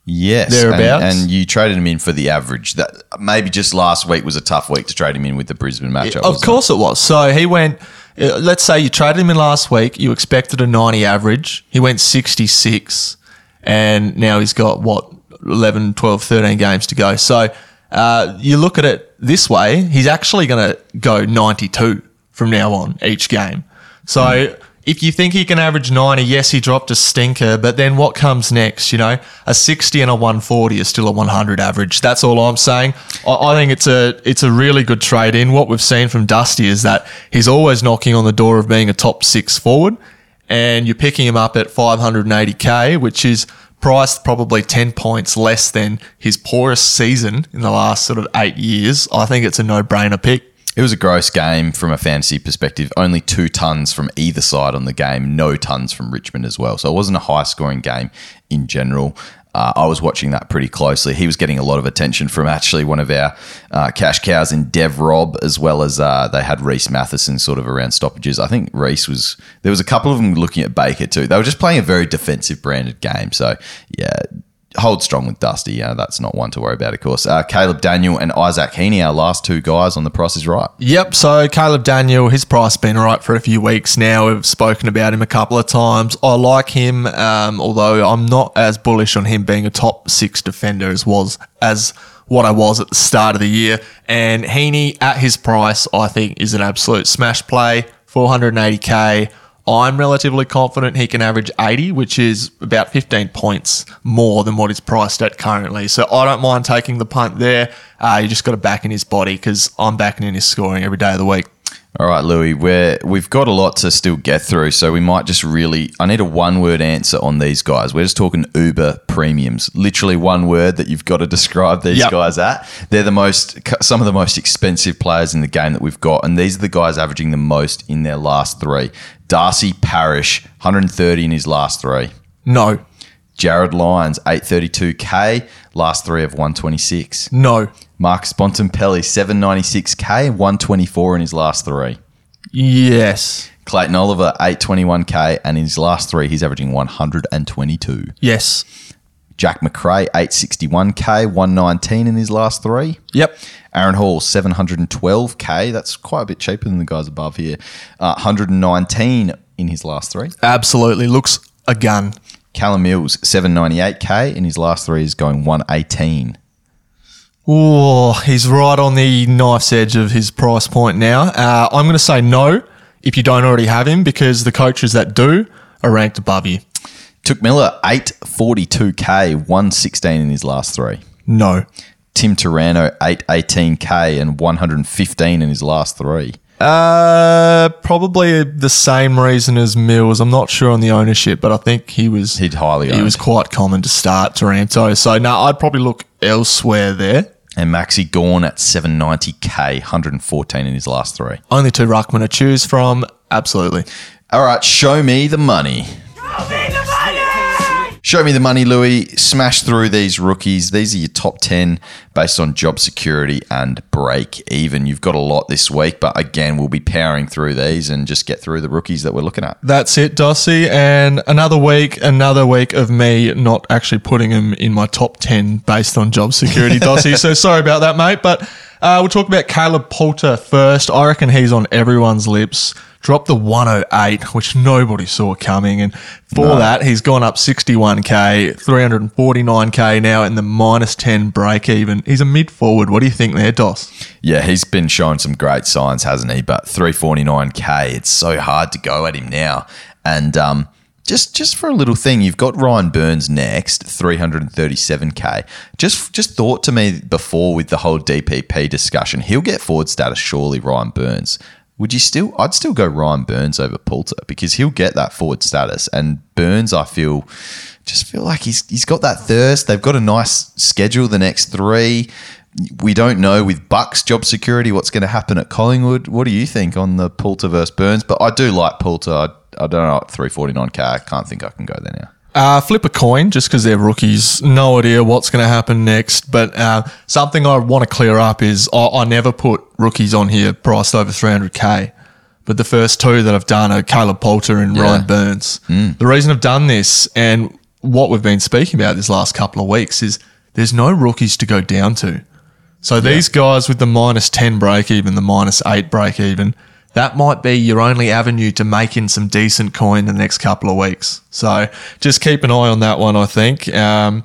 Yes, Thereabouts. And, and you traded him in for the average. That maybe just last week was a tough week to trade him in with the Brisbane matchup. Of wasn't it? course it was. So he went, uh, let's say you traded him in last week, you expected a 90 average. He went 66, and now he's got, what, 11, 12, 13 games to go. So uh, you look at it this way, he's actually going to go 92 from now on each game. So. If you think he can average 90, yes, he dropped a stinker, but then what comes next? You know, a 60 and a 140 is still a 100 average. That's all I'm saying. I, I think it's a it's a really good trade in. What we've seen from Dusty is that he's always knocking on the door of being a top six forward, and you're picking him up at 580k, which is priced probably 10 points less than his poorest season in the last sort of eight years. I think it's a no brainer pick. It was a gross game from a fantasy perspective. Only two tons from either side on the game, no tons from Richmond as well. So it wasn't a high scoring game in general. Uh, I was watching that pretty closely. He was getting a lot of attention from actually one of our uh, cash cows in Dev Rob, as well as uh, they had Rhys Mathieson sort of around stoppages. I think Reese was, there was a couple of them looking at Baker too. They were just playing a very defensive branded game. So, yeah, hold strong with Dusty. Yeah, that's not one to worry about, of course. Uh, Caleb Daniel and Isaac Heaney, our last two guys on the price is right. Yep. So Caleb Daniel, his price been right for a few weeks now. We've spoken about him a couple of times. I like him, um, although I'm not as bullish on him being a top six defender as was as what I was at the start of the year. And Heaney at his price, I think, is an absolute smash play. 480k. I'm relatively confident he can average 80, which is about 15 points more than what he's priced at currently. So I don't mind taking the punt there. Uh, you just got to back in his body because I'm backing in his scoring every day of the week. All right, Lewy, we're, we've got a lot to still get through, so we might just really. I need a one word answer on these guys. We're just talking Uber premiums. Literally one word that you've got to describe these Yep. guys at. They're the most, some of the most expensive players in the game that we've got, and these are the guys averaging the most in their last three. Darcy Parish, 130 in his last three. No, Jarrod Lyons, 832k, last three of 126. no, Marcus Bontempelli, 796k, 124 in his last three. yes, Clayton Oliver, 821k, and in his last three, he's averaging 122. yes, Jack Macrae, 861k, 119 in his last three. yep, Aaron Hall, 712k. That's quite a bit cheaper than the guys above here. Uh, 119 in his last three. absolutely. Looks a gun. Callum Mills, 798k. In his last three, is going 118. Oh, he's right on the knife's edge of his price point now. Uh, I'm going to say no if you don't already have him because the coaches that do are ranked above you. Touk Miller, 842k, 116 in his last three. No. Tim Taranto, 818k and 115 in his last three. Uh, probably the same reason as Mills. I'm not sure on the ownership, but I think he was He'd highly he owned. was quite common to start Taranto. So no, I'd probably look elsewhere there. And Maxi Gawn at 790k, 114 in his last three. Only two ruckmen to choose from. Absolutely. All right, show me the money. Show me the money, Lewy. Smash through these rookies. These are your top 10 based on job security and break even. You've got a lot this week, but again, we'll be powering through these and just get through the rookies that we're looking at. That's it, Dossie. And another week, another week of me not actually putting him in my top 10 based on job security, [laughs] Dossie. so sorry about that, mate. But uh, we'll talk about Caleb Poulter first. I reckon he's on everyone's lips. Dropped the 108, which nobody saw coming. And for that, he's gone up 61K, 349K now in the minus 10 break even. He's a mid forward. What do you think there, Dos? Yeah, he's been showing some great signs, hasn't he? But 349k, it's so hard to go at him now. And um, just just for a little thing, you've got Ryan Burns next, 337k. Just just thought to me before with the whole DPP discussion, he'll get forward status surely, Ryan Burns. Would you still? I'd still go Ryan Burns over Poulter because he'll get that forward status. And Burns, I feel, just feel like he's he's got that thirst. They've got a nice schedule the next three. We don't know with Bucks job security what's going to happen at Collingwood. What do you think on the Poulter versus Burns? But I do like Poulter. I, I don't know three forty nine k. I can't think I can go there now. Uh, flip a coin just because they're rookies. No idea what's going to happen next. But uh, something I want to clear up is I, I never put rookies on here priced over 300k. But the first two that I've done are Caleb Poulter and Yeah. Ryan Burns. The reason I've done this, and what we've been speaking about this last couple of weeks is there's no rookies to go down to. So these guys with the minus 10 break even, the minus 8 break even, that might be your only avenue to make in some decent coin the next couple of weeks. So just keep an eye on that one, I think. Um,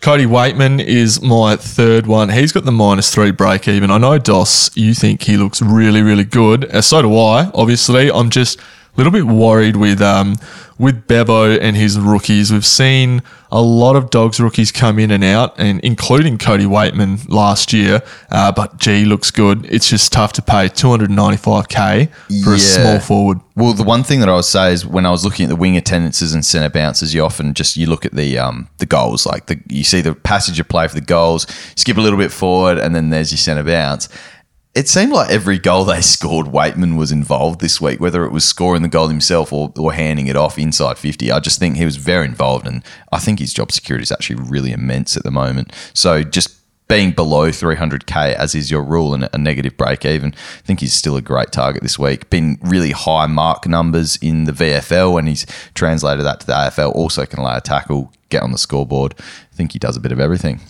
Cody Weightman is my third one. He's got the minus three break even. I know, Dos, you think he looks really, really good. Uh, so do I, obviously. I'm just a little bit worried with um, with Bevo and his rookies. We've seen a lot of dogs rookies come in and out, and including Cody Weightman last year. Uh, but G looks good. It's just tough to pay 295k for a small forward. Well, the one thing that I would say is when I was looking at the wing attendances and centre bounces, you often just you look at the um, the goals, like the you see the passage of play for the goals, skip a little bit forward, and then there's your centre bounce. It seemed like every goal they scored, Weightman was involved this week, whether it was scoring the goal himself or, or handing it off inside 50. I just think he was very involved, and I think his job security is actually really immense at the moment. So just being below 300k as is your rule and a negative break even i think he's still a great target this week been really high mark numbers in the vfl and he's translated that to the afl also can lay a tackle get on the scoreboard i think he does a bit of everything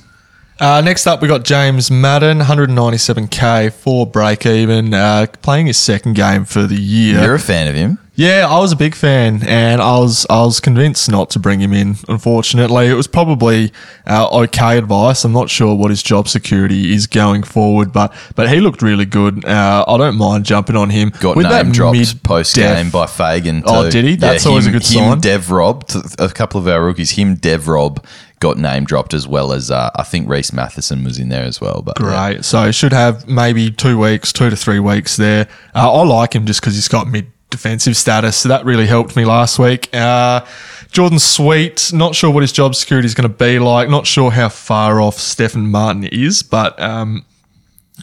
Uh, next up, we got James Madden, 197k for break even, uh, playing his second game for the year. you're a fan of him Yeah, I was a big fan, and I was I was convinced not to bring him in. Unfortunately, it was probably uh, okay advice. I'm not sure what his job security is going forward, but but he looked really good. Uh, I don't mind jumping on him. got With that name dropped post game by Fagan. Oh, did he? That's always a him- good him, sign. Dev Rob, a couple of our rookies, him, Dev Rob got name dropped as well as uh, I think Rhys Mathieson was in there as well. But yeah. Great. So he should have maybe two weeks, two to three weeks there. Uh, I like him just because he's got mid defensive status. So that really helped me last week. Uh, Jordan Sweet, not sure what his job security is going to be like. Not sure how far off Stefan Martin is, but um,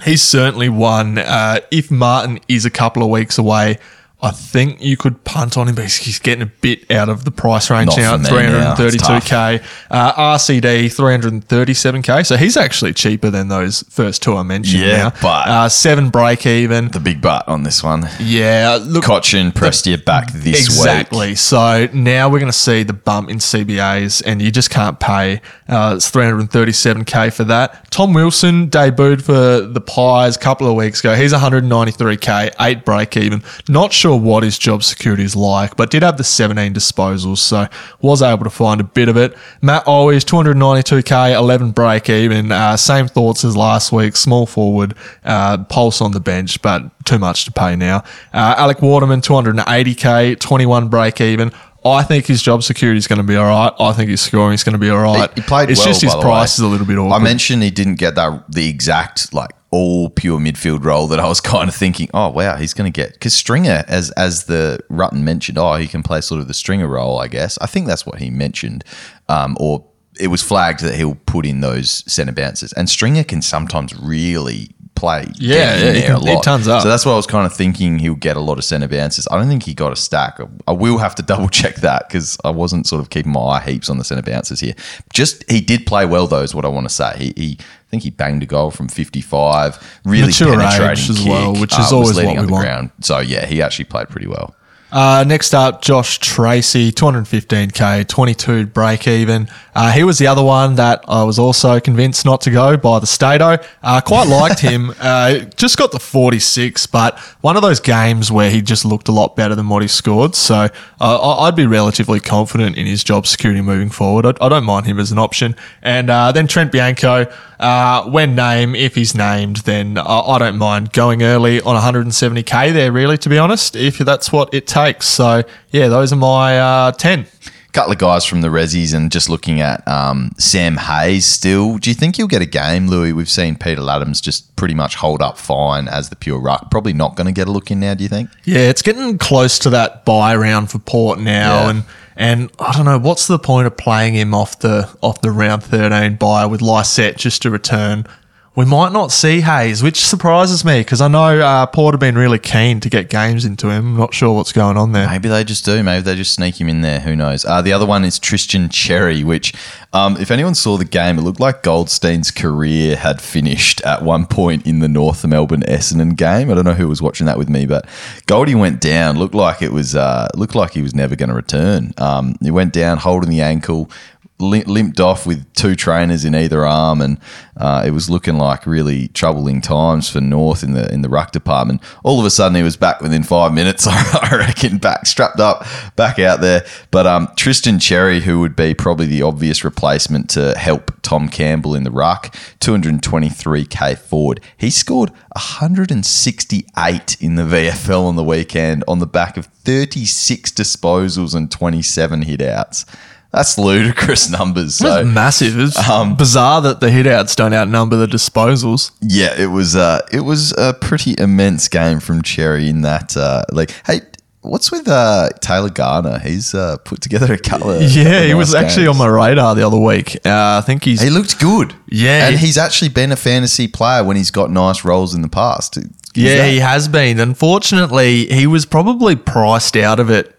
he's certainly one. Uh, if Martin is a couple of weeks away, I think you could punt on him, but he's- getting a bit out of the price range Not now, for me now. It's 332k. Uh, RCD 337k, so he's actually cheaper than those first two I mentioned. Yeah, now. but- uh, seven break even. the big butt on this one. Yeah, look, Cochin pressed you back this Exactly. week. Exactly. So now we're going to see the bump in CBAs, and you just can't pay. Uh, it's 337k for that. Tom Wilson debuted for the Pies a couple of weeks ago. He's 193k, eight break even. Not sure what his job security is like, but did have the 17 disposals, so was able to find a bit of it. Matt Owies 292k, 11 break even. Uh, same thoughts as last week. Small forward, uh, pulse on the bench, but too much to pay now. Uh, Alec Waterman 280k, 21 break even. I think his job security is going to be all right. I think his scoring is going to be all right. He played It's well, just his by the price way. is a little bit awkward. I mentioned he didn't get that the exact like all pure midfield role that I was [laughs] kind of thinking, oh wow, he's going to get because Stringer, as as the Rutten mentioned, oh he can play sort of the Stringer role, I guess. I think that's what he mentioned, um, or it was flagged that he'll put in those centre bounces, and Stringer can sometimes really play. Yeah, yeah, he there can- a he lot. tons up. So that's why I was kind of thinking he'll get a lot of centre bounces. I don't think he got a stack. I will have to [laughs] double check that because I wasn't sort of keeping my eye heaps on the centre bounces here. Just he did play well though, is what I want to say. He, he I think he banged a goal from 55, really Mature penetrating as kick, well, which is uh, was always leading what we on the want. ground. So yeah, he actually played pretty well. Uh, next up, Josh Treacy, 215k, 22 break even. Uh, he was the other one that I was also convinced not to go by the Stato. Uh, quite liked him. [laughs] Uh, just got the 46, but one of those games where he just looked a lot better than what he scored. So uh, I- I'd be relatively confident in his job security moving forward. I, I don't mind him as an option. And uh, then Trent Bianco, uh, when named, if he's named, then I, I don't mind going early on 170k there, really, to be honest, if that's what it takes. So, yeah, those are my uh, 10. couple of guys from the Rezzies and just looking at um, Sam Hayes still. Do you think he'll get a game, Lewy? We've seen Peter Ladhams just pretty much hold up fine as the pure ruck. Probably not going to get a look in now, do you think? Yeah, it's getting close to that buy round for Port now, Yeah. and and I don't know what's the point of playing him off the off the round thirteen buy with Lycett just to return. We might not see Hayes, which surprises me because I know uh, Port have been really keen to get games into him. I'm not sure what's going on there. Maybe they just do. Maybe they just sneak him in there. Who knows? Uh, the other one is Tristan Xerri, which, um, if anyone saw the game, it looked like Goldstein's career had finished at one point in the North Melbourne Essendon game. I don't know who was watching that with me, but Goldie went down. Looked like it was uh, looked like he was never going to return. Um, he went down holding the ankle. Lim- limped off with two trainers in either arm, and uh, it was looking like really troubling times for North in the in the ruck department. All of a sudden, he was back within five minutes. [laughs] I reckon, back strapped up, back out there. But um, Tristan Xerri, who would be probably the obvious replacement to help Tom Campbell in the ruck, 223k forward. He scored 168 in the VFL on the weekend on the back of 36 disposals and 27 hit outs. That's ludicrous [laughs] numbers. So That's massive. It's um, bizarre that the hitouts don't outnumber the disposals. yeah, it was uh, it was a pretty immense game from Xerri in that uh, league. Hey, what's with uh, Taylor Garner? He's uh, put together a couple Yeah, couple he was nice actually games. on my radar the other week. Uh, I think he's He looked good. Yeah. and he's actually been a fantasy player when he's got nice roles in the past. Is Yeah, that- he has been. Unfortunately, he was probably priced out of it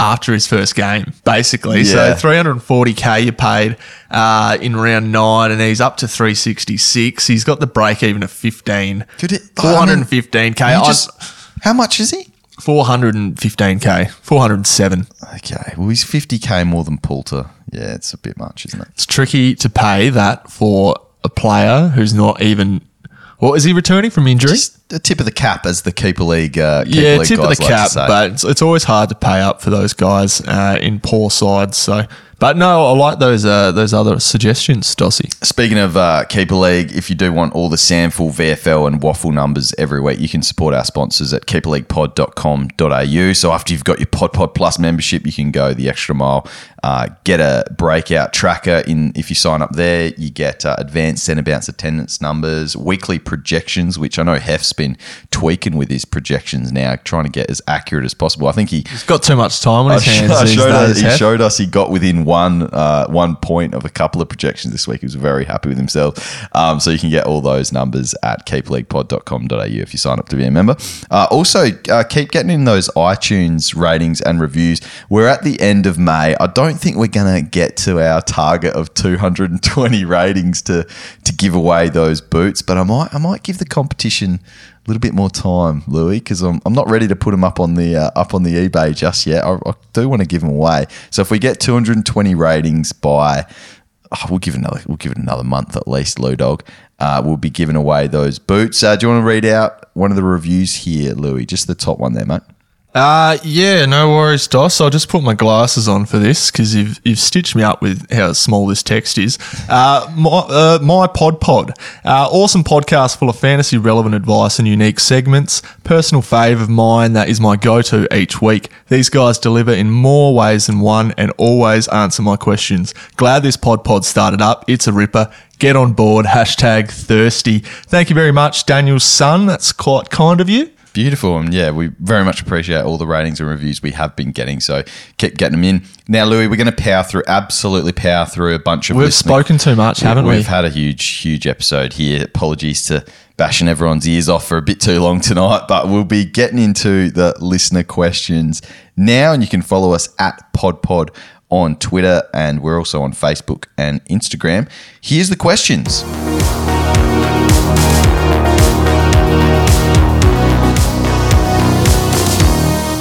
after his first game, basically. Yeah. So 340k you paid uh, in round nine, and he's up to 366. He's got the break even of 15. Could it- 415k. He I- just- how much is he? 415k. 407. Okay, well he's fifty k more than Poulter. Yeah, it's a bit much, isn't it? It's tricky to pay that for a player who's not even. What is he returning from injury? Just the tip of the cap, as the keeper league. Uh, keeper yeah, league tip of the like cap, but it's, it's always hard to pay up for those guys uh, in poor sides. So, but no, I like those uh, those other suggestions, Dossie. Speaking of uh, Keeper League, if you do want all the sample VFL and WAFL numbers every week, you can support our sponsors at keeperleaguepod.com.au. So after you've got your Pod Pod Plus membership, you can go the extra mile, uh, get a breakout tracker. In if you sign up there, you get uh, advanced centre bounce attendance numbers, weekly projections, which I know Heff's been tweaking with his projections now, trying to get as accurate as possible. I think he He's got too much time on his hands showed us, days. he showed us he got within one uh, one point of a couple of projections this week. He was very happy with himself. Um, so you can get all those numbers at keeperleaguepod.com.au if you sign up to be a member. Uh, also, uh, keep getting in those iTunes ratings and reviews. We're at the end of May. I don't think we're going to get to our target of 220 ratings to to give away those boots, but I might I might give the competition little bit more time, Lewy, because I'm, I'm not ready to put them up on the uh, up on the eBay just yet. I, I do want to give them away. So if we get 220 ratings by, oh, we'll give another we'll give it another month at least, Lou Dog. Uh, we'll be giving away those boots. Uh, do you want to read out one of the reviews here, Lewy? Just the top one there, mate. Uh, yeah, no worries, Dos. I'll just put my glasses on for this because you've, you've stitched me up with how small this text is. Uh, my, uh, my Pod Pod. Uh, awesome podcast full of fantasy relevant advice and unique segments. Personal fave of mine that is my go to each week. These guys deliver in more ways than one and always answer my questions. Glad this Pod Pod started up. It's a ripper. Get on board. Hashtag thirsty. Thank you very much, Daniel's son. That's quite kind of you. Beautiful. And yeah, we very much appreciate all the ratings and reviews we have been getting. So keep getting them in. Now, Lewy, we're going to power through, absolutely power through a bunch of We've listening- spoken too much, haven't we? We've had a huge, huge episode here. Apologies to bashing everyone's ears off for a bit too long tonight, but we'll be getting into the listener questions now, and you can follow us at PodPod on Twitter, and we're also on Facebook and Instagram. Here's the questions.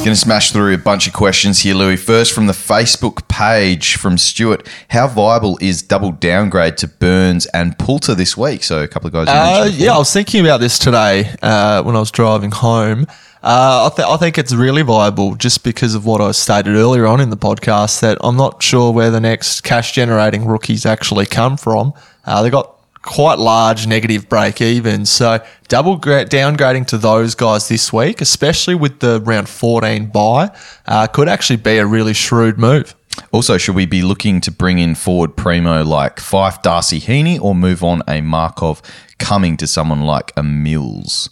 Going to smash through a bunch of questions here, Lewy. First, from the Facebook page from Stuart, how viable is double downgrade to Burns and Poulter this week? So a couple of guys. Uh, yeah, I was thinking about this today uh, when I was driving home. Uh, I, th- I think it's really viable just because of what I stated earlier on in the podcast that I'm not sure where the next cash generating rookies actually come from. Uh, they got quite large negative break even. So double gra- downgrading to those guys this week, especially with the round 14 bye, uh, could actually be a really shrewd move. Also, should we be looking to bring in forward primo like Fyfe, Darcy, Heeney, or move on a Markov coming to someone like a Mills?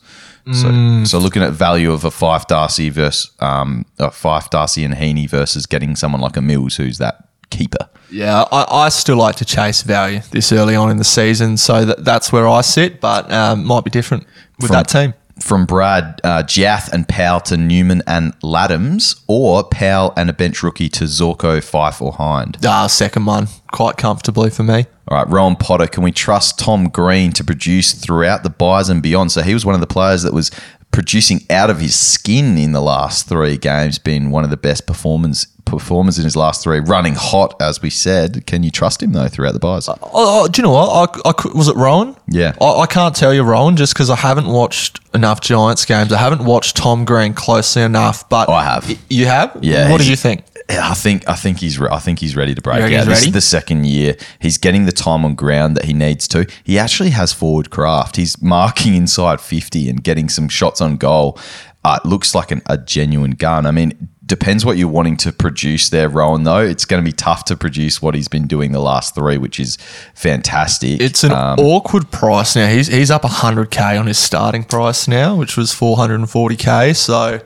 So, Mm. so looking at value of a Fyfe Darcy versus um, a Fyfe Darcy and Heeney versus getting someone like a Mills who's that keeper. Yeah, I, I still like to chase value this early on in the season, so that, that's where I sit, but um, might be different with From- that team. From Brad, uh, Jiath and Powell to Newman and Ladhams, or Powell and a bench rookie to Zorko, Fyfe, or Hind. Ah, second one, quite comfortably for me. All right, Rowan Potter, can we trust Tom Green to produce throughout the byes and beyond? So he was one of the players that was producing out of his skin in the last three games, being one of the best performers performers in his last three, running hot, as we said. Can you trust him, though, throughout the byes? Oh, oh, do you know what? I, I was it Rowan? Yeah. I, I can't tell you Rowan just because I haven't watched enough Giants games. I haven't watched Tom Green closely enough. But Oh, I have. Y- You have? Yeah, What do you think? I think I think he's re- I think he's ready to break out. This ready? is the second year. He's getting the time on ground that he needs to. He actually has forward craft. He's marking inside fifty and getting some shots on goal. Uh, it looks like an, a genuine gun. I mean, depends what you're wanting to produce there, Rowan. Though it's going to be tough to produce what he's been doing the last three, which is fantastic. It's an Um, awkward price now. He's he's up 100k on his starting price now, which was 440k. So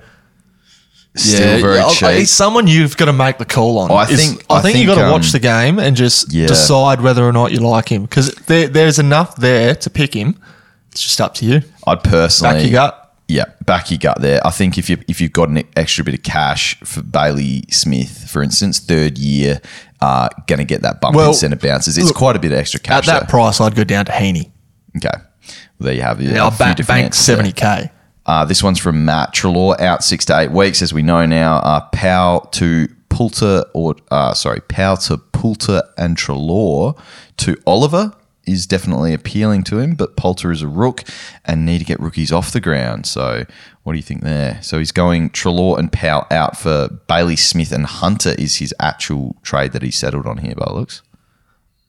still very I- I- cheap. he's someone you've got to make the call on. I Is- think- I I think, you've got to um, watch the game and just Yeah. decide whether or not you like him because there, there's enough there to pick him. It's just up to you. I'd personally Back your gut. Yeah, back your gut there. I think if you if you've got an extra bit of cash for Bailey Smith, for instance, third year, uh, going to get that bump Well, in centre bounces. It's look, quite a bit of extra cash. At that though. price, I'd go down to Heeney. okay, well, there you have it. Now, bank, different bank answers there. 70k. Uh, this one's from Matt Treloar, out six to eight weeks, as we know now. Uh, Pow to Poulter, or uh, sorry, Pow to Poulter and Treloar to Oliver is definitely appealing to him, but Poulter is a rook and need to get rookies off the ground. So, what do you think there? So he's going Treloar and Pow out for Bailey Smith and Hunter is his actual trade that he settled on here, by looks.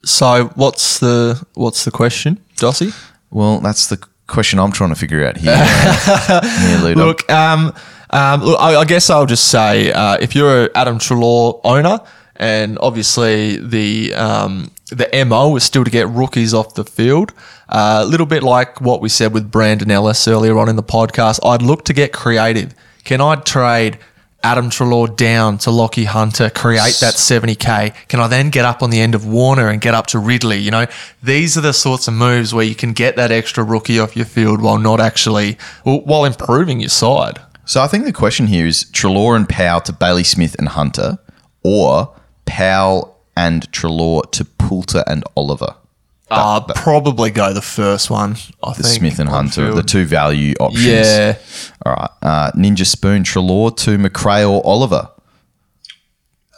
So what's the what's the question, Dossie? Well, that's the question I'm trying to figure out here. [laughs] here Look, um, um, look, I, I guess I'll just say uh, if you're an Adam Treloar owner, and obviously the um, the mo is still to get rookies off the field. Uh, A little bit like what we said with Brandon Ellis earlier on in the podcast. I'd look to get creative. Can I trade? Adam Treloar down to Lachie Hunter, create that 70k. Can I then get up on the end of Warner and get up to Ridley? You know, these are the sorts of moves where you can get that extra rookie off your field while not actually, well, while improving your side. So I think the question here is Treloar and Powell to Bailey Smith and Hunter, or Powell and Treloar to Poulter and Oliver. Uh, probably go the first one. I The think Smith and Hunter, field. the two value options. Yeah. All right. Uh, Ninja Spoon, Treloar to Macrae or Oliver.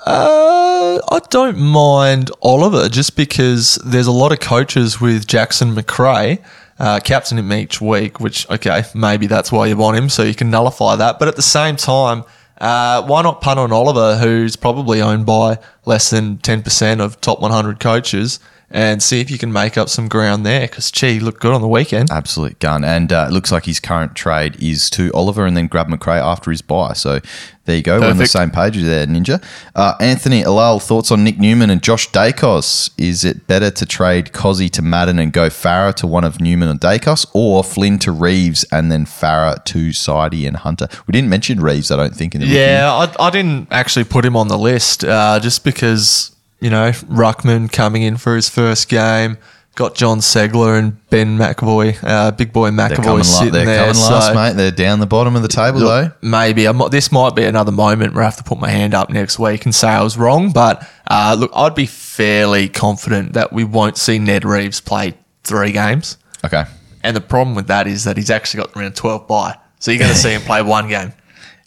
Uh, I don't mind Oliver just because there's a lot of coaches with Jackson Macrae. Uh, captain him each week, which, okay, maybe that's why you want him, so you can nullify that. But at the same time, uh, why not punt on Oliver, who's probably owned by less than 10% of top 100 coaches, and see if you can make up some ground there? Because, he looked good on the weekend. Absolute gun. And uh, it looks like his current trade is to Oliver and then grab Macrae after his bye. So there you go. We're on the same page there, Ninja. Uh, Anthony Alal, thoughts on Nick Newman and Josh Daicos? Is it better to trade Cozzy to Madden and go Farah to one of Newman or Daicos, or Flynn to Reeves and then Farah to Sidey and Hunter? We didn't mention Reeves, I don't think, in the. Yeah, I, I didn't actually put him on the list uh, just because, you know, Ruckman coming in for his first game, got Jon Ceglar and Ben McEvoy, uh, big boy McEvoy sitting they're there. coming last, so mate. They're down the bottom of the table, though. maybe I might, this might be another moment where I have to put my hand up next week and say I was wrong. But uh, look, I'd be fairly confident that we won't see Ned Reeves play three games. Okay. And the problem with that is that he's actually got around 12 bye. So you're going [laughs] to see him play one game.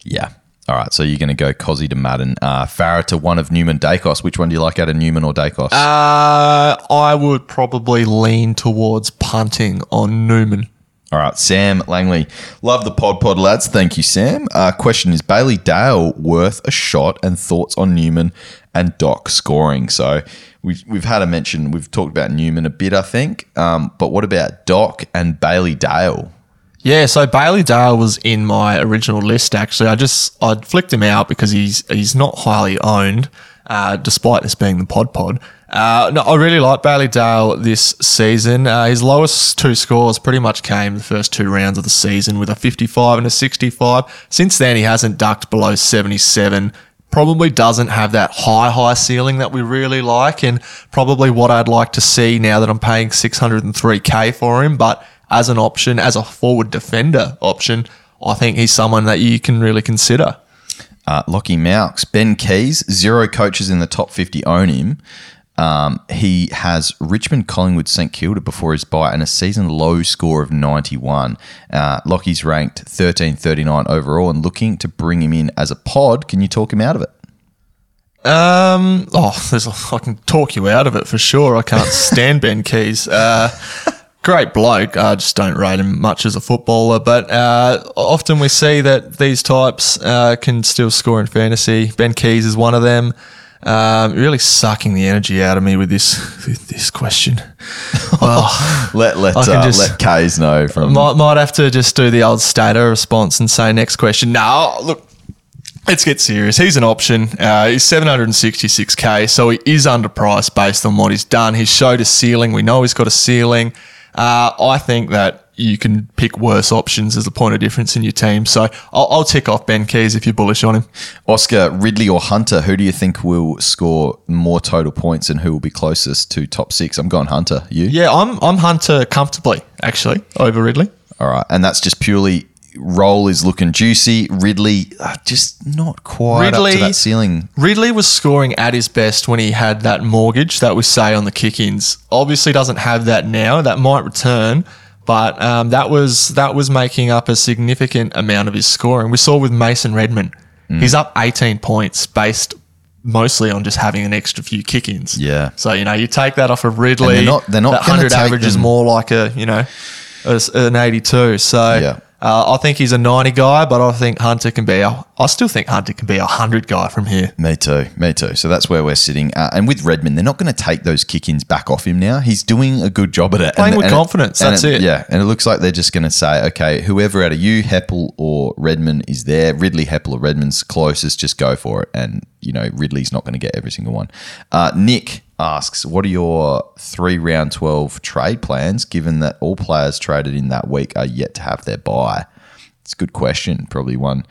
Yeah. All right. So you're going to go Cozzy to Madden, uh, Farah to one of Newman Daicos. Which one do you like out of Newman or Daicos? Uh, I would probably lean towards punting on Newman. All right, Sam Langley. Love the pod pod lads. Thank you, Sam. Uh, question is Bailey Dale worth a shot and thoughts on Newman and Doc scoring? So we've, we've had a mention, we've talked about Newman a bit, I think. Um, but what about Doc and Bailey Dale? Yeah, so Bailey Dale was in my original list. Actually, I just I flicked him out because he's he's not highly owned, uh, despite this being the pod pod. Uh, no, I really like Bailey Dale this season. Uh, his lowest two scores pretty much came the first two rounds of the season with a 55 and a 65. Since then, he hasn't ducked below 77 probably doesn't have that high, high ceiling that we really like, and probably what I'd like to see now that I'm paying 603k for him. But as an option, as a forward defender option, I think he's someone that you can really consider. Uh, Lockie Maux, Ben Keays, zero coaches in the top 50 own him. Um, he has Richmond, Collingwood, St Kilda before his bye and a season low score of 91. Uh, Lockie's ranked 1339 overall and looking to bring him in as a pod. Can you talk him out of it? Um, oh, there's a, I can talk you out of it for sure. I can't stand Ben Keays. Uh, great bloke. I just don't rate him much as a footballer. But uh, often we see that these types uh, can still score in fantasy. Ben Keays is one of them. Um, really sucking the energy out of me with this [laughs] with this question. [laughs] Well, Let let uh, just- let Kaes know from might might have to just do the old stato response and say next question. No, look, let's get serious. He's an option. Uh, he's 766k, so he is underpriced based on what he's done. He's showed a ceiling. We know he's got a ceiling. Uh, I think that you can pick worse options as a point of difference in your team. So I'll, I'll tick off Ben Keays if you're bullish on him. Oscar Ridley or Hunter. Who do you think will score more total points and who will be closest to top six? I'm going Hunter. You? Yeah, I'm I'm Hunter comfortably actually over Ridley. All right, and that's just purely role is looking juicy. Ridley uh, just not quite up to that ceiling. Ridley was scoring at his best when he had that mortgage that we say on the kick-ins. Obviously, doesn't have that now. That might return, but um, that was that was making up a significant amount of his scoring. We saw with Mason Redman, Mm. he's up 18 points based mostly on just having an extra few kick-ins. Yeah. So you know, you take that off of Ridley. And they're not- they're not that hundred average is more like a you know an 82. So. Yeah. Uh, I think he's a 90 guy, but I think Hunter can be a. I still think Hunter can be a 100 guy from here. Me too, me too. So that's where we're sitting. Uh, and with Redman, they're not going to take those kick-ins back off him now. He's doing a good job at it. Playing And- with and confidence, and that's it. Yeah, and it looks like they're just going to say, okay, whoever out of you, Heppell or Redman is there. Ridley, Heppell or Redman's closest. Just go for it. And you know, Ridley's not going to get every single one. Uh, Nick asks, what are your three round twelve trade plans? Given that all players traded in that week are yet to have their bye. It's a good question. Probably one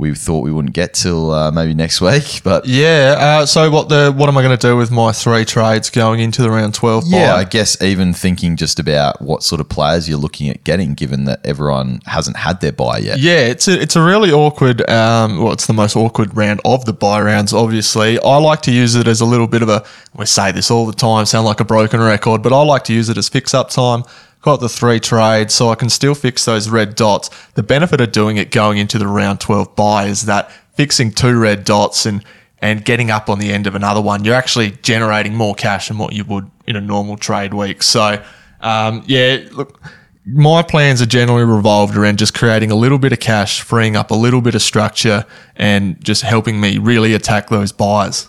we thought we wouldn't get till uh, maybe next week, [laughs] but Yeah. Uh, so what the what am I going to do with my three trades going into the round twelve? Yeah, I guess even thinking just about what sort of players you're looking at getting, given that everyone hasn't had their bye yet. Yeah, it's a, it's a really awkward. Um, well, it's the most awkward round of the bye rounds. Obviously, I like to use it as a little bit of a. We say this all the time, sound like a broken record, but I like to use it as fix up time. Got the three trades, so I can still fix those red dots. The benefit of doing it going into the round twelve bye is that fixing two red dots and and getting up on the end of another one, you're actually generating more cash than what you would in a normal trade week. So, um, yeah, look, my plans are generally revolved around just creating a little bit of cash, freeing up a little bit of structure, and just helping me really attack those byes.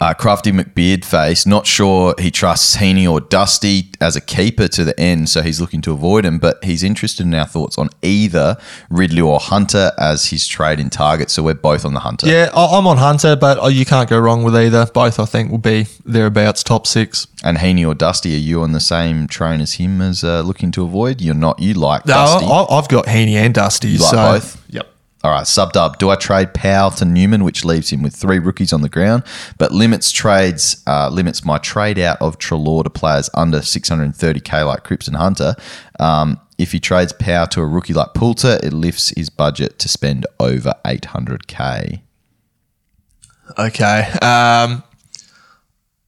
Uh, Crafty McBeard face, not sure he trusts Heeney or Dusty as a keeper to the end, so he's looking to avoid him. But he's interested in our thoughts on either Ridley or Hunter as his trade in target. So we're both on the Hunter. Yeah, I'm on Hunter, but oh, you can't go wrong with either. Both, I think, will be thereabouts top six. And Heeney or Dusty, are you on the same train as him as uh, looking to avoid? You're not. You like No, Dusty. I, I've got Heeney and Dusty. like so, both? Yep. All right, subbed up. Do I trade Powell to Newman, which leaves him with three rookies on the ground, but limits trades uh, limits my trade out of Treloar to players under 630k like Cripps and Hunter. Um, if he trades Powell to a rookie like Poulter, it lifts his budget to spend over 800k. Okay. Um,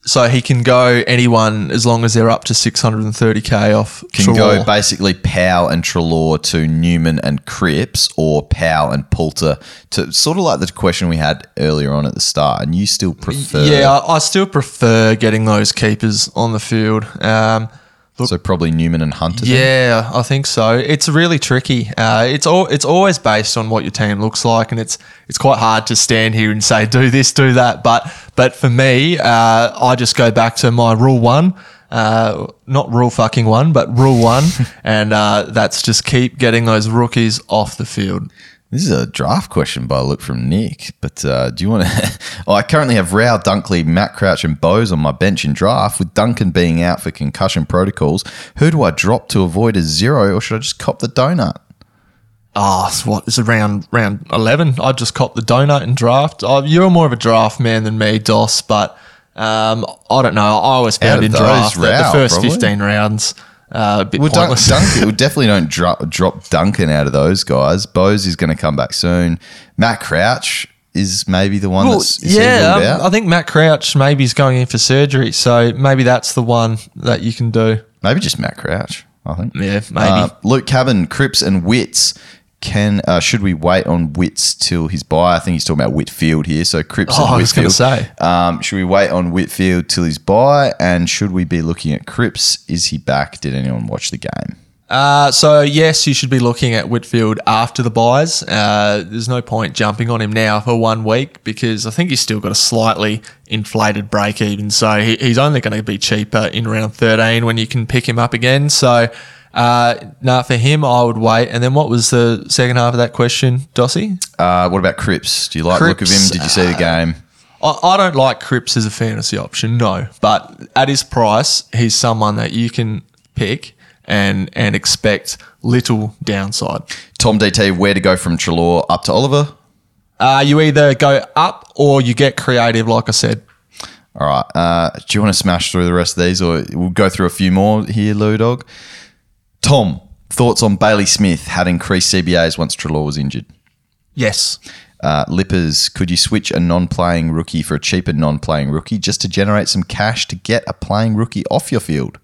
so he can go anyone as long as they're up to 630k off. Can Treloar. go basically Powell and Treloar to Newman and Cripps, or Powell and Poulter to sort of like the question we had earlier on at the start. And you still prefer, Yeah, I, I still prefer getting those keepers on the field. Um, so probably Newman and Hunter. then? yeah, I think so. It's really tricky. Uh, it's all it's always based on what your team looks like, and it's it's quite hard to stand here and say do this, do that. But but for me, uh, I just go back to my rule one. Uh, not rule fucking one, but rule one, [laughs] and uh, that's just keep getting those rookies off the field. This is a draft question by a look from Nick, but uh, do you want to? [laughs] oh, I currently have Rao, Dunkley, Matt Crouch, and Bose on my bench in draft. With Duncan being out for concussion protocols, who do I drop to avoid a zero, or should I just cop the donut? Oh, it's what is around round eleven? I just cop the donut and draft. Oh, you're more of a draft man than me, Dos, but um, I don't know. I always found in draft that the first probably. fifteen rounds uh, a bit Well, Dun- pointless. Duncan, we [laughs] definitely don't drop, drop Duncan out of those guys. Bose is going to come back soon. Matt Crouch is maybe the one Well, that's yeah, um, out? I think Matt Crouch maybe is going in for surgery, so maybe that's the one that you can do. maybe just Matt Crouch. I think. Yeah, maybe. Uh, Luke Cabin, Cripps, and Wits. Can uh, should we wait on Wits till his bye? I think he's talking about Whitfield here. So Cripps Oh, and I was gonna Whitfield. say. um, should we wait on Whitfield till his bye? And should we be looking at Cripps? Is he back? Did anyone watch the game? Uh, so yes, you should be looking at Whitfield after the byes. Uh, there's no point jumping on him now for one week because I think he's still got a slightly inflated break even. So he, he's only going to be cheaper in round 13 when you can pick him up again. So uh, no, for him, I would wait. And then what was the second half of that question, Dossie? Uh, what about Cripps? Do you like the look of him? Did you see the game? I, I don't like Cripps as a fantasy option, no. But at his price, he's someone that you can pick and and expect little downside. Tom DT, where to go from Treloar up to Oliver? Uh, you either go up or you get creative, like I said. All right. Uh, do you want to smash through the rest of these, or we'll go through a few more here, Lou Dog? Tom, thoughts on Bailey Smith had increased CBAs once Treloar was injured. Yes. Uh, Lippers, could you switch a non-playing rookie for a cheaper non-playing rookie just to generate some cash to get a playing rookie off your field?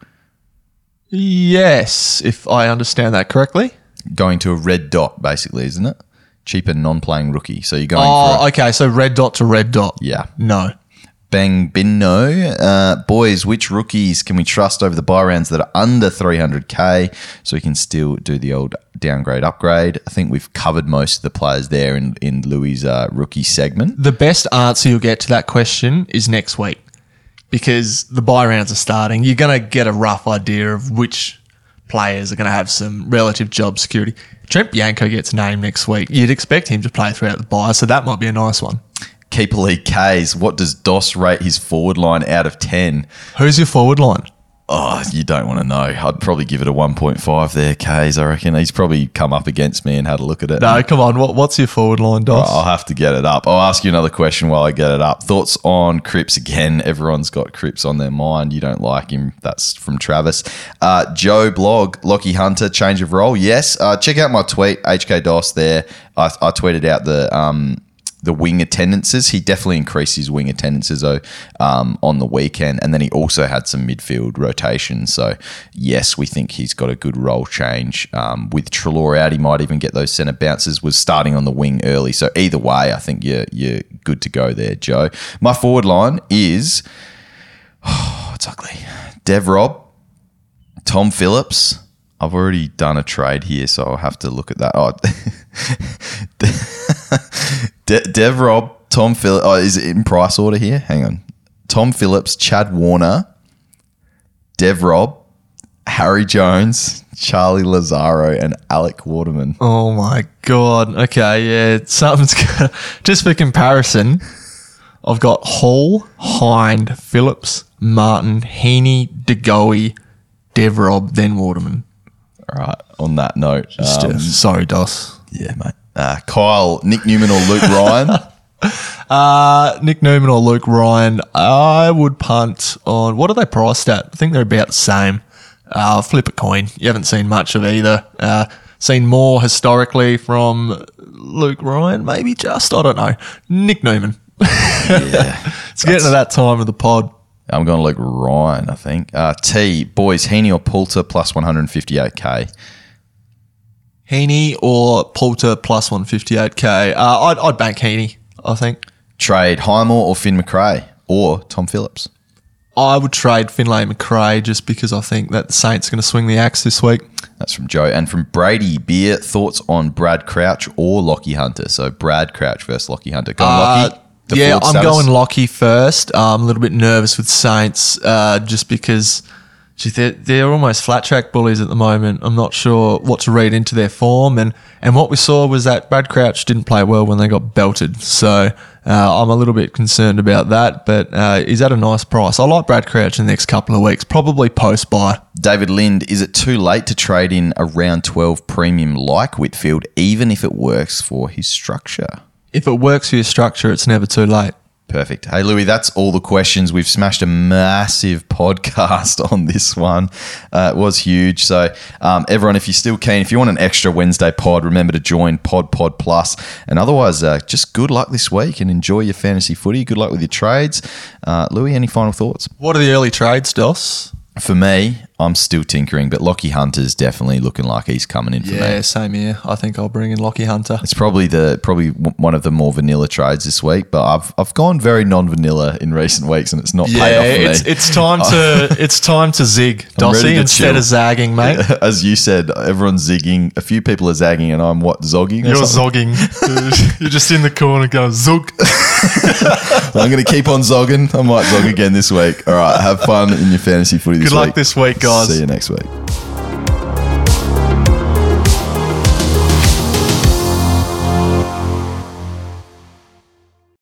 Yes, if I understand that correctly. Going to a red dot, basically, isn't it? Cheaper non-playing rookie. So you're going for Oh, okay. So red dot to red dot. yeah. No. Bang Binno. Uh, boys, which rookies can we trust over the bye rounds that are under 300k so we can still do the old downgrade upgrade? I think we've covered most of the players there in, in Louis' uh, rookie segment. The best answer you'll get to that question is next week because the bye rounds are starting. You're going to get a rough idea of which players are going to have some relative job security. Trent Bianco gets named next week. You'd expect him to play throughout the bye, so that might be a nice one. Keeper League Kaes, what does Dos rate his forward line out of 10? Who's your forward line? Oh, you don't want to know. I'd probably give it a 1.5 there, Kaes. I reckon he's probably come up against me and had a look at it. No, come on. What, what's your forward line, Dos? I'll have to get it up. I'll ask you another question while I get it up. Thoughts on Cripps again? Everyone's got Cripps on their mind. You don't like him. That's from Travis. Uh, Joe Blog, Lachie Hunter, change of role. Yes. Uh, check out my tweet, HK Dos. There, I, I tweeted out the um, the wing attendances. He definitely increased his wing attendances though, um, on the weekend, and then he also had some midfield rotations. So yes, we think he's got a good role change. Um, with Treloar out, he might even get those centre bounces. Was starting on the wing early, so either way, I think you're you're good to go there, Joe. My forward line is [sighs] oh, it's ugly. Dev Rob, Tom Phillips. I've already done a trade here, so I'll have to look at that. Oh, [laughs] De- Dev Rob, Tom Phillips. Oh, is it in price order here? Hang on. Tom Phillips, Chad Warner, Dev Rob, Harry Jones, Charlie Lazzaro, and Alec Waterman. Oh my god. Okay, yeah, something's [laughs] gonna, just for comparison. I've got Hall, Hind, Phillips, Martin, Heaney, DeGoey, Devrob, then Waterman. All right. On that note, um, sorry, Dos. yeah, mate. Uh, Kyle, Nick Newman, or Luke Ryan. [laughs] Uh, Nick Newman or Luke Ryan, I would punt on what are they priced at? I think they're about the same. Uh, flip a coin. You haven't seen much of either. Uh, seen more historically from Luke Ryan, maybe just I don't know. Nick Newman. [laughs] yeah. It's getting to that time of the pod. I'm going to Luke Ryan, I think. Uh, T, boys, Heeney or Poulter plus 158k. Heeney or Poulter plus 158k. Uh, I'd, I'd bank Heeney, I think. Trade Highmore or Finn Macrae or Tom Phillips. I would trade Finlay Macrae just because I think that the Saints are going to swing the axe this week. That's from Joe. And from Brady Beer, thoughts on Brad Crouch or Lachie Hunter? So Brad Crouch versus Lachie Hunter. Going Lachie. Uh, yeah, I'm status? going Lachie first. Uh, I'm a little bit nervous with Saints uh, just because they're, they're almost flat track bullies at the moment. I'm not sure what to read into their form. And, and what we saw was that Brad Crouch didn't play well when they got belted. So uh, I'm a little bit concerned about that. But uh, he's at a nice price. I like Brad Crouch in the next couple of weeks, probably post bye. David Lind, is it too late to trade in a round 12 premium like Whitfield, even if it works for his structure? If it works for your structure, it's never too late. Perfect. Hey, Lewy, that's all the questions. We've smashed a massive podcast [laughs] on this one. Uh, it was huge. So, um, everyone, if you're still keen, if you want an extra Wednesday pod, remember to join Pod Pod Plus. And otherwise, uh, just good luck this week and enjoy your fantasy footy. Good luck with your trades. Uh, Lewy, any final thoughts? What are the early trades, Dos? For me, I'm still tinkering, but Lachie Hunter's definitely looking like he's coming in for Yeah, me. same here. I think I'll bring in Lachie Hunter. It's probably the probably one of the more vanilla trades this week, but I've I've gone very non-vanilla in recent weeks, and it's not paid Yeah, off for it's me. it's time to [laughs] it's time to zig, Dossie, to instead chill. of zagging, mate. [laughs] As you said, everyone's zigging. A few people are zagging, and I'm what zogging. You're something? zogging. [laughs] You're just in the corner going zog. I'm going to keep on zogging. I might zog again this week. All right, have fun in your fantasy footy. This Good luck week. this week, guys. See you next week.